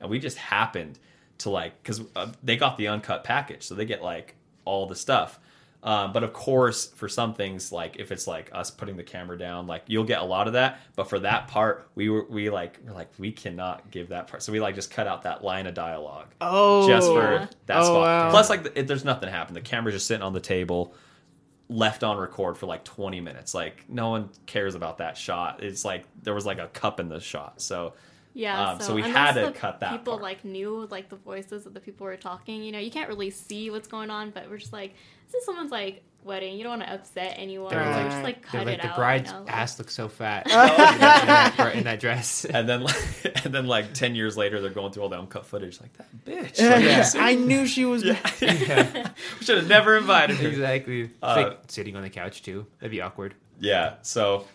and we just happened to like because uh, they got the uncut package, so they get like all the stuff. Um, but of course, for some things, like if it's like us putting the camera down, like you'll get a lot of that. But for that part, we were we like we're like we cannot give that part, so we like just cut out that line of dialogue Oh. just for Yeah. that Oh, spot. wow. Plus, like it, there's nothing happened. The camera's just sitting on the table, left on record for like 20 minutes. Like no one cares about that shot. It's like there was like a cup in the shot, so Yeah, Um, so, so we had to the cut that People part. like knew like the voices of the people were talking. You know, you can't really see what's going on, but we're just like, this is someone's like wedding. You don't want to upset anyone. They're like- we're just like They're cut like it the out. bride's you know? like- ass looks so fat in, that, in that dress. and then like, and then like 10 years later, they're going through all the uncut footage. Like that bitch. Yeah. I knew she was. yeah. we should have never invited her. exactly. It's Uh, like sitting on the couch too. That'd be awkward. Yeah. So,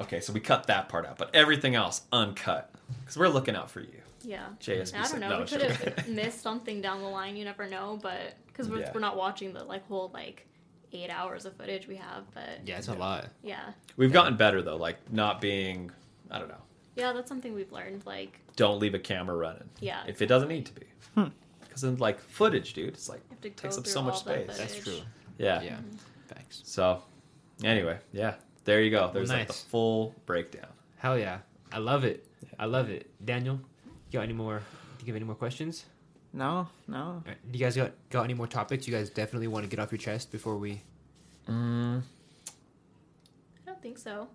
okay, so we cut that part out, but everything else uncut because we're looking out for you. yeah. JSB. I don't know. no, we could have missed something down the line. You never know, but because we're, Yeah. we're not watching the like whole like eight hours of footage we have. But Yeah, it's a lot. yeah, We've gotten better though, like not being. I don't know. yeah, that's something we've learned. Like, Don't leave a camera running yeah, if it doesn't need to be. Hmm. Because then, like footage, dude, it's like you have to takes up so much all that space. That's true. yeah. Yeah. Thanks. So, anyway, yeah, there you go. There's like the full breakdown. Hell yeah. I love it. I love it. Daniel, you got any more? Do you have any more questions? No, no. All right, Do you guys got, got any more topics you guys definitely want to get off your chest before we? Mm, I don't think so.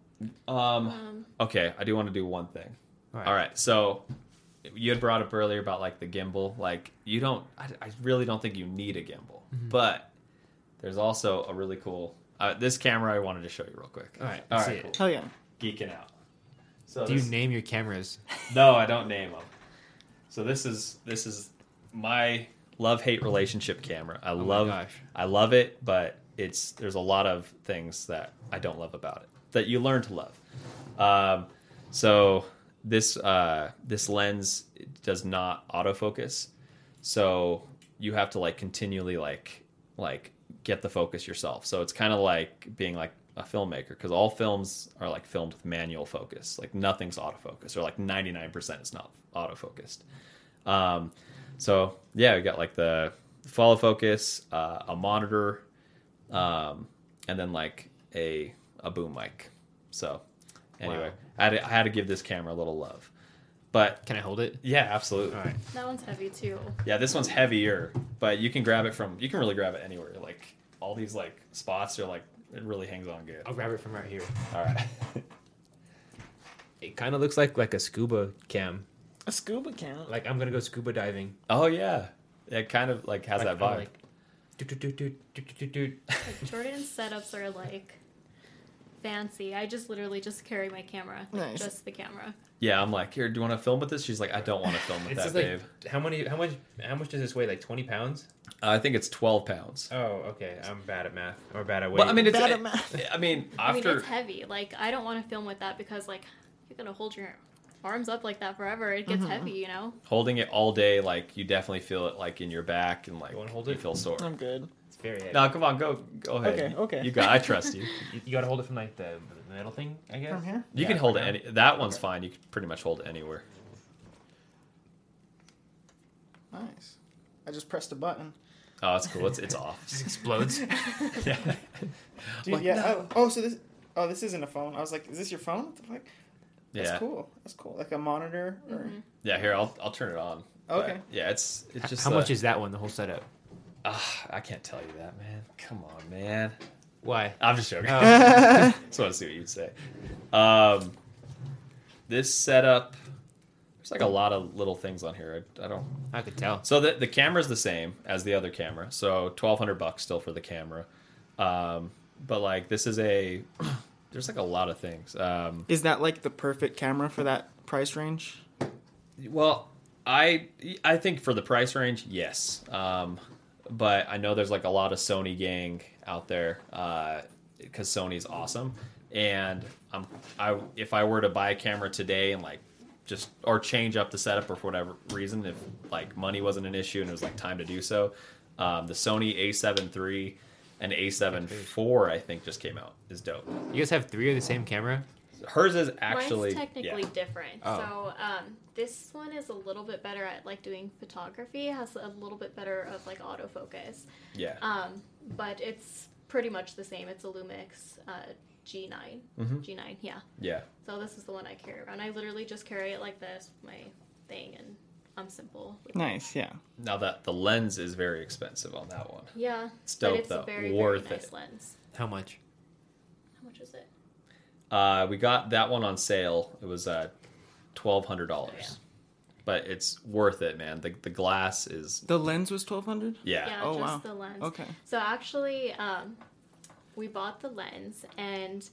um. Um, Okay, I do want to do one thing. All right. All right, so you had brought up earlier about like the gimbal. Like you don't, I, I really don't think you need a gimbal, Mm-hmm. but there's also a really cool. Uh, this camera I wanted to show you real quick. All right. all let's right, see cool. it. Hell yeah. Geeking out. So Do you name your cameras? no, I don't name them. So this is this is my love hate relationship camera. I Oh love. I love it, but it's there's a lot of things that I don't love about it that you learn to love. Um, so this uh, this lens does not autofocus, so you have to like continually like like get the focus yourself. So it's kind of like being like a filmmaker because all films are like filmed with manual focus. Like nothing's autofocus, or like ninety nine percent is not autofocused. Um, so yeah, we got like the follow focus, uh, a monitor, um, and then like a a boom mic. So anyway, Wow. I, had to, I had to give this camera a little love. But Can I hold it? yeah, absolutely. All right. that one's heavy too. Yeah, this one's heavier, but you can grab it from you can really grab it anywhere. Like all these like spots are like it really hangs on good. I'll grab it from right here. All right. It kind of looks like like a scuba cam. A scuba cam. Like I'm gonna go scuba diving. oh yeah, it kind of like has Like, that vibe. like- doot, doot. Like, Jordan's setups are like fancy. I just literally just carry my camera, like, Nice. just the camera. Yeah, I'm like, here, do you want to film with this? She's like, I don't want to film with It's that, like babe. how many? How much? How much does this weigh? Like twenty pounds? Uh, I think it's 12 pounds. Oh, okay. I'm bad at math. Or bad at weight. Well, I mean, it's. Bad at math. I mean, I mean, it's heavy. Like, I don't want to film with that because, like, you're gonna hold your arms up like that forever. It gets heavy, you know. holding it all day, like you definitely feel it like in your back and like You wanna hold you it? feel sore. I'm good. it's very heavy. No, come on, go go ahead. Okay, okay. You got. I trust you. You, you gotta hold it from like the, the middle thing, I guess. From here? You Yeah, can hold it any. here. That one's fine. You can pretty much hold it anywhere. Nice. I just pressed a button. Oh, that's cool. It's it's off. Just explodes. yeah. Dude, Like, yeah. no. Oh, oh, so this. Oh, this isn't a phone. I was like, is this your phone? What the fuck? That's Yeah. cool. That's cool. Like a monitor. Or... Mhm. Yeah. Here, I'll I'll turn it on. But, Okay. yeah, it's it's just. How uh, much is that one? The whole setup. ah, I can't tell you that, man. Come on, man. Why? I'm just joking. Oh. Just want to see what you'd say. Um, this setup, there's like a lot of little things on here. I, I don't. I could tell. So the the camera's the same as the other camera. So twelve hundred bucks still for the camera. Um, but like this is a, there's like a lot of things. Um, Is that like the perfect camera for that price range? well, I I think for the price range, yes. Um, but I know there's like a lot of Sony gang out there uh, because Sony's awesome, and um, I if I were to buy a camera today and like just or change up the setup or for whatever reason, if like money wasn't an issue and it was like time to do so, um, the Sony A7 III and A7 IV I think just came out is dope. You guys have three of the same camera? Hers is actually Mine's technically yeah. different. Oh. So um, this one is a little bit better at like doing photography. It has a little bit better of like autofocus. yeah. Um, but it's pretty much the same. It's a Lumix uh, G9. Mhm. G9, yeah. yeah. So this is the one I carry around. I literally just carry it like this, my thing, and I'm simple. with it. Nice. Yeah. Now that the lens is very expensive on that one. Yeah, It's but dope it's though. a very Worth very nice it. lens. How much? How much is it? Uh, we got that one on sale. It was uh, twelve hundred dollars, but it's worth it, man. The the glass is The lens was twelve hundred. yeah. Yeah, Oh, just wow. the lens. Okay. So actually, um, we bought the lens and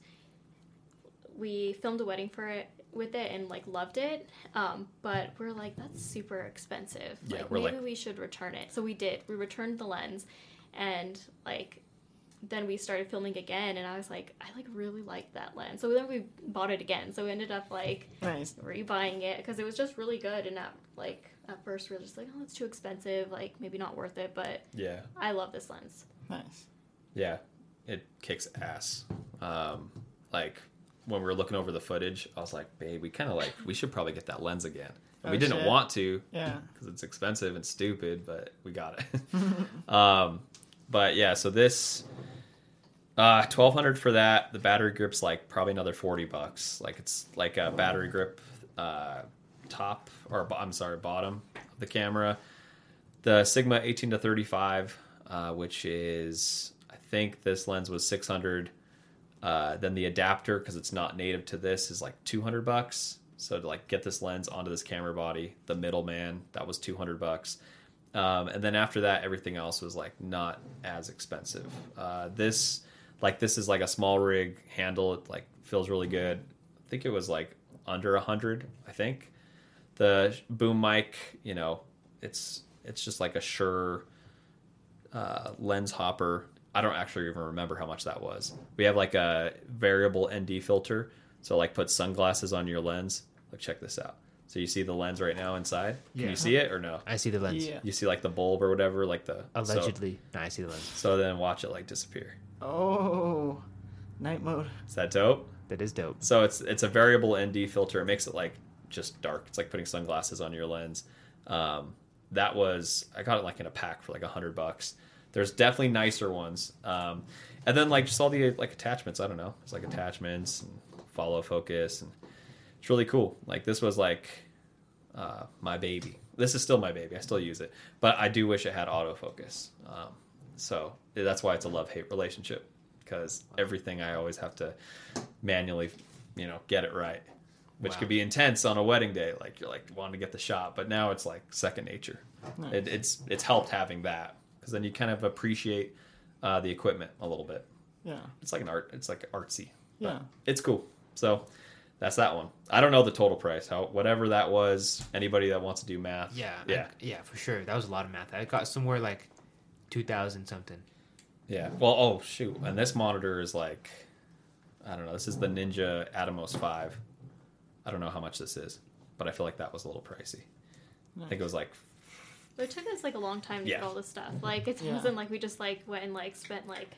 we filmed a wedding for it with it and like loved it. Um, but we're like, that's super expensive. Yeah, like we're maybe like- we should return it. So we did. We returned the lens, and like then we started filming again, and I was like, I like really like that lens. So then we bought it again. So we ended up like Nice. rebuying it because it was just really good. And at like at first we are just like, oh, it's too expensive. Like maybe not worth it. But Yeah, I love this lens. Nice. yeah. It kicks ass. Um, like when we were looking over the footage, I was like, babe, we kind of like we should probably get that lens again. And we Oh, didn't shit. want to Yeah. because it's expensive and stupid, but we got it. um, but yeah, so this uh, twelve hundred for that. The battery grip's like probably another forty bucks. Like it's like a battery grip uh, top or I'm sorry, bottom of the camera. The Sigma eighteen to thirty five, uh, which is I think this lens was six hundred. Uh, then the adapter, because it's not native to this, is like two hundred bucks. So to like get this lens onto this camera body, the middleman that was two hundred bucks. Um, and then after that, everything else was like not as expensive. Uh, this, like, this is like a small rig handle. It like feels really good. I think it was like under a hundred. I think the boom mic, you know, it's it's just like a Shure uh, LensHopper. I don't actually even remember how much that was. We have like a variable ND filter, so like put sunglasses on your lens. Look, check this out. So you see the lens right now inside. Can Yeah. you see it or no? I see the lens. Yeah. You see like the bulb or whatever, like the so- Allegedly. No, I see the lens. So, then watch it like disappear. Oh, night mode. Is that dope? That is dope. So it's it's a variable ND filter. It makes it like just dark. It's like putting sunglasses on your lens. Um, that was I got it like in a pack for like a hundred bucks. There's definitely nicer ones. Um, and then like just all the like attachments. I don't know. It's like attachments and follow focus and it's really cool. Like this was like uh, my baby. This is still my baby. I still use it, but I do wish it had autofocus. Um, so that's why it's a love hate relationship because everything I always have to manually, you know, get it right, which Wow. could be intense on a wedding day. Like you're like wanting to get the shot, but now it's like second nature. Nice. It, it's it's helped having that because then you kind of appreciate uh, the equipment a little bit. Yeah. It's like an art. It's like artsy. Yeah. it's cool. So that's that one. I don't know the total price. How whatever that was. Anybody that wants to do math. Yeah, Yeah. I- yeah, for sure. That was a lot of math. I got somewhere like two thousand something. Yeah. Well, oh shoot, and this monitor is like, I don't know. This is the Ninja Atomos Five. I don't know how much this is, but I feel like that was a little pricey. I think it was like, But it took us like a long time to Yeah. get all this stuff. Like it Yeah. wasn't like we just like went and like spent like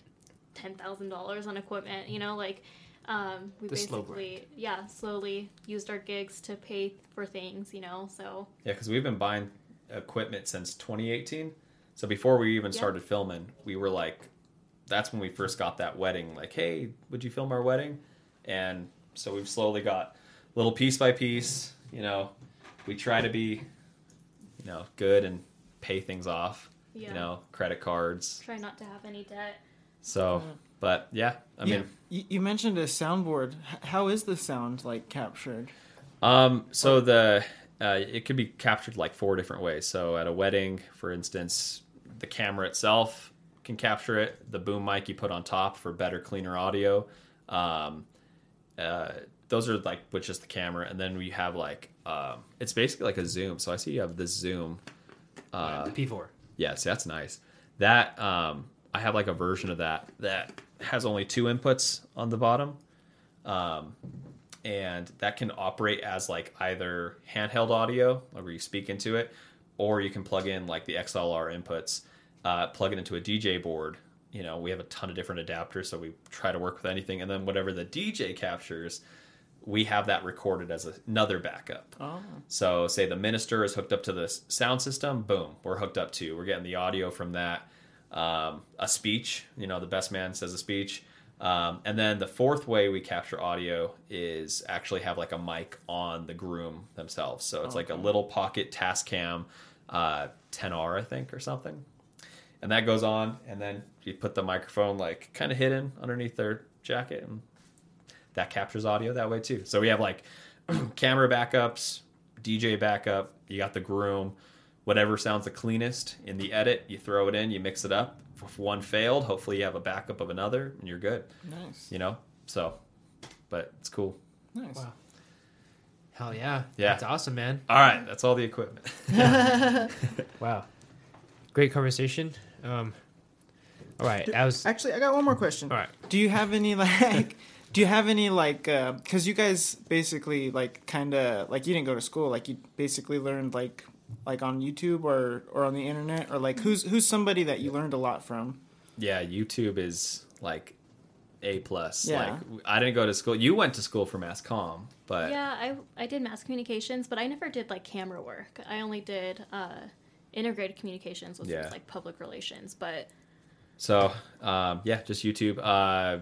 ten thousand dollars on equipment. You know, like um, we The slow basically yeah slowly used our gigs to pay for things. You know, so yeah, because we've been buying equipment since 2018. So before we even Yeah. started filming, we were like, that's when we first got that wedding. Like, hey, would you film our wedding? And so we've slowly got little piece by piece. You know, we try to be, you know, good and pay things off. yeah. You know, credit cards. Try not to have any debt. So, but yeah, I mean, you, you mentioned a soundboard. How is the sound like captured? um, so the uh, it could be captured like four different ways. So at a wedding, for instance, the camera itself can capture it. The boom mic you put on top for better, cleaner audio. Um, uh, those are like with just the camera, and then we have like um, it's basically like a zoom. So I see you have this zoom. Uh, the P four. Yes, that's nice. That um, I have like a version of that that has only two inputs on the bottom, um, and that can operate as like either handheld audio, like where you speak into it, or you can plug in like the XLR inputs, uh, plug it into a DJ board. You know, we have a ton of different adapters, so we try to work with anything, and then whatever the DJ captures, we have that recorded as another backup. Oh, So, say the minister is hooked up to the sound system, boom, we're hooked up too. We're getting the audio from that. Um, a speech, you know, the best man says a speech. Um, and then the fourth way we capture audio is actually have like a mic on the groom themselves. So it's like a little pocket Tascam uh, 10R, I think, or something. And that goes on, and then you put the microphone like kind of hidden underneath their jacket, and that captures audio that way too. So we have like camera backups, DJ backup. You got the groom, whatever sounds the cleanest in the edit. You throw it in, you mix it up. If one failed, hopefully you have a backup of another, and you're good. nice, You know. So, but it's cool. nice. Wow. Hell yeah. Yeah. That's awesome, man. All right, that's all the equipment. Wow. Great conversation. Um. All right. I was. Actually, I got one more question. All right. Do you have any like? do you have any like? Uh Because you guys basically like kind of like you didn't go to school. Like you basically learned like like on YouTube or or on the internet or like who's who's somebody that you learned a lot from? yeah, YouTube is like a plus. Yeah. Like I didn't go to school. You went to school for mass comm, but Yeah, I I did mass communications, but I never did like camera work. I only did uh, integrated communications, which Yeah. was like public relations. But So, um, yeah, just YouTube. Uh,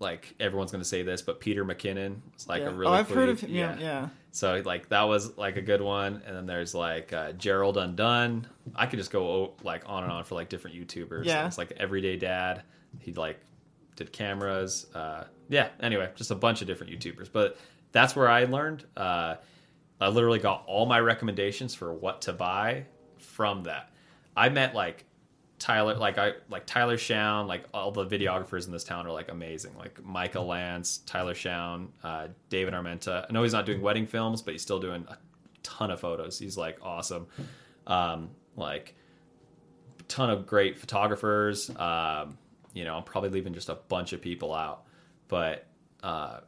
like everyone's gonna say this, but Peter McKinnon was like yeah. a really. oh, I've cool heard of him. Yeah, yeah. So like that was like a good one, and then there's like uh, Gerald Undone. I could just go like on and on for like different YouTubers. Yeah. it's like Everyday Dad. He like did cameras. Uh, yeah. Anyway, just a bunch of different YouTubers, but that's where I learned. Uh, I literally got all my recommendations for what to buy from that. I met like Tyler, like I like Tyler Shown, like all the videographers in this town are like amazing. Like Michael Lance, Tyler Shown, uh, David Armenta. I know he's not doing wedding films, but he's still doing a ton of photos. He's like awesome. Um, like ton of great photographers. Um, you know, I'm probably leaving just a bunch of people out, but uh,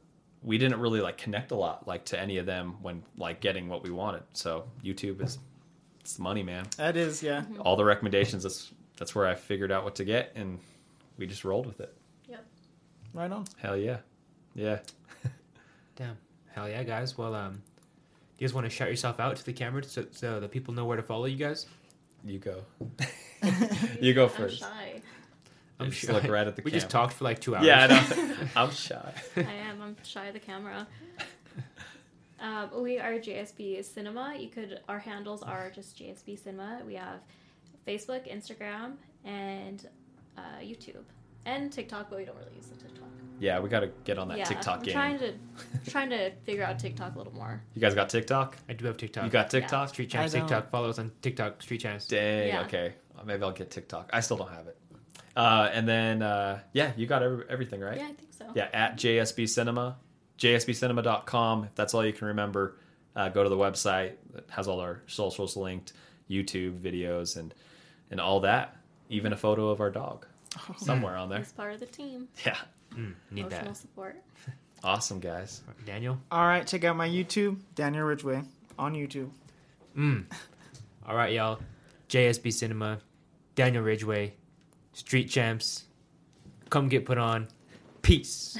we didn't really like connect a lot like to any of them when like getting what we wanted. So YouTube is it's money, man That is, yeah. all the recommendations. That's that's where I figured out what to get, and we just rolled with it. yep. Right on. Hell yeah, yeah. Damn. Hell yeah, guys. Well, um, you guys want to shout yourself out to the camera so, so the people know where to follow you guys? You go. you go I'm first. shy. I'm Just sure- look right at the We just talked for like two hours. Yeah, I know. I'm shy. I am. I'm shy of the camera. Um, we are JSB Cinema. You could. Our handles are just JSB Cinema. We have Facebook, Instagram, and uh, YouTube. and TikTok, but we don't really use the TikTok. Yeah, we got to get on that yeah, TikTok I'm game. trying to trying to figure out TikTok a little more. You guys got TikTok? I do have TikTok. You got TikTok? Street I Champs. TikTok. Follow us on TikTok, Street Champs. Dang. Yeah. Okay. Uh, Maybe I'll get TikTok. I still don't have it. Uh, and then uh, yeah, you got every, everything right. Yeah, I think so. Yeah, at JSB Cinema, jsbcinema.com. If that's all you can remember, uh, go to the website. It has all our socials linked, YouTube videos, and and all that. Even a photo of our dog somewhere on there. He's part of the team. Yeah, Mm, need Emotional that. support. awesome guys. Daniel. All right, check out my YouTube, Daniel Ridgway, on YouTube. Mm. All right, y'all. JSB Cinema, Daniel Ridgway, Street Champs. Come get put on. Peace.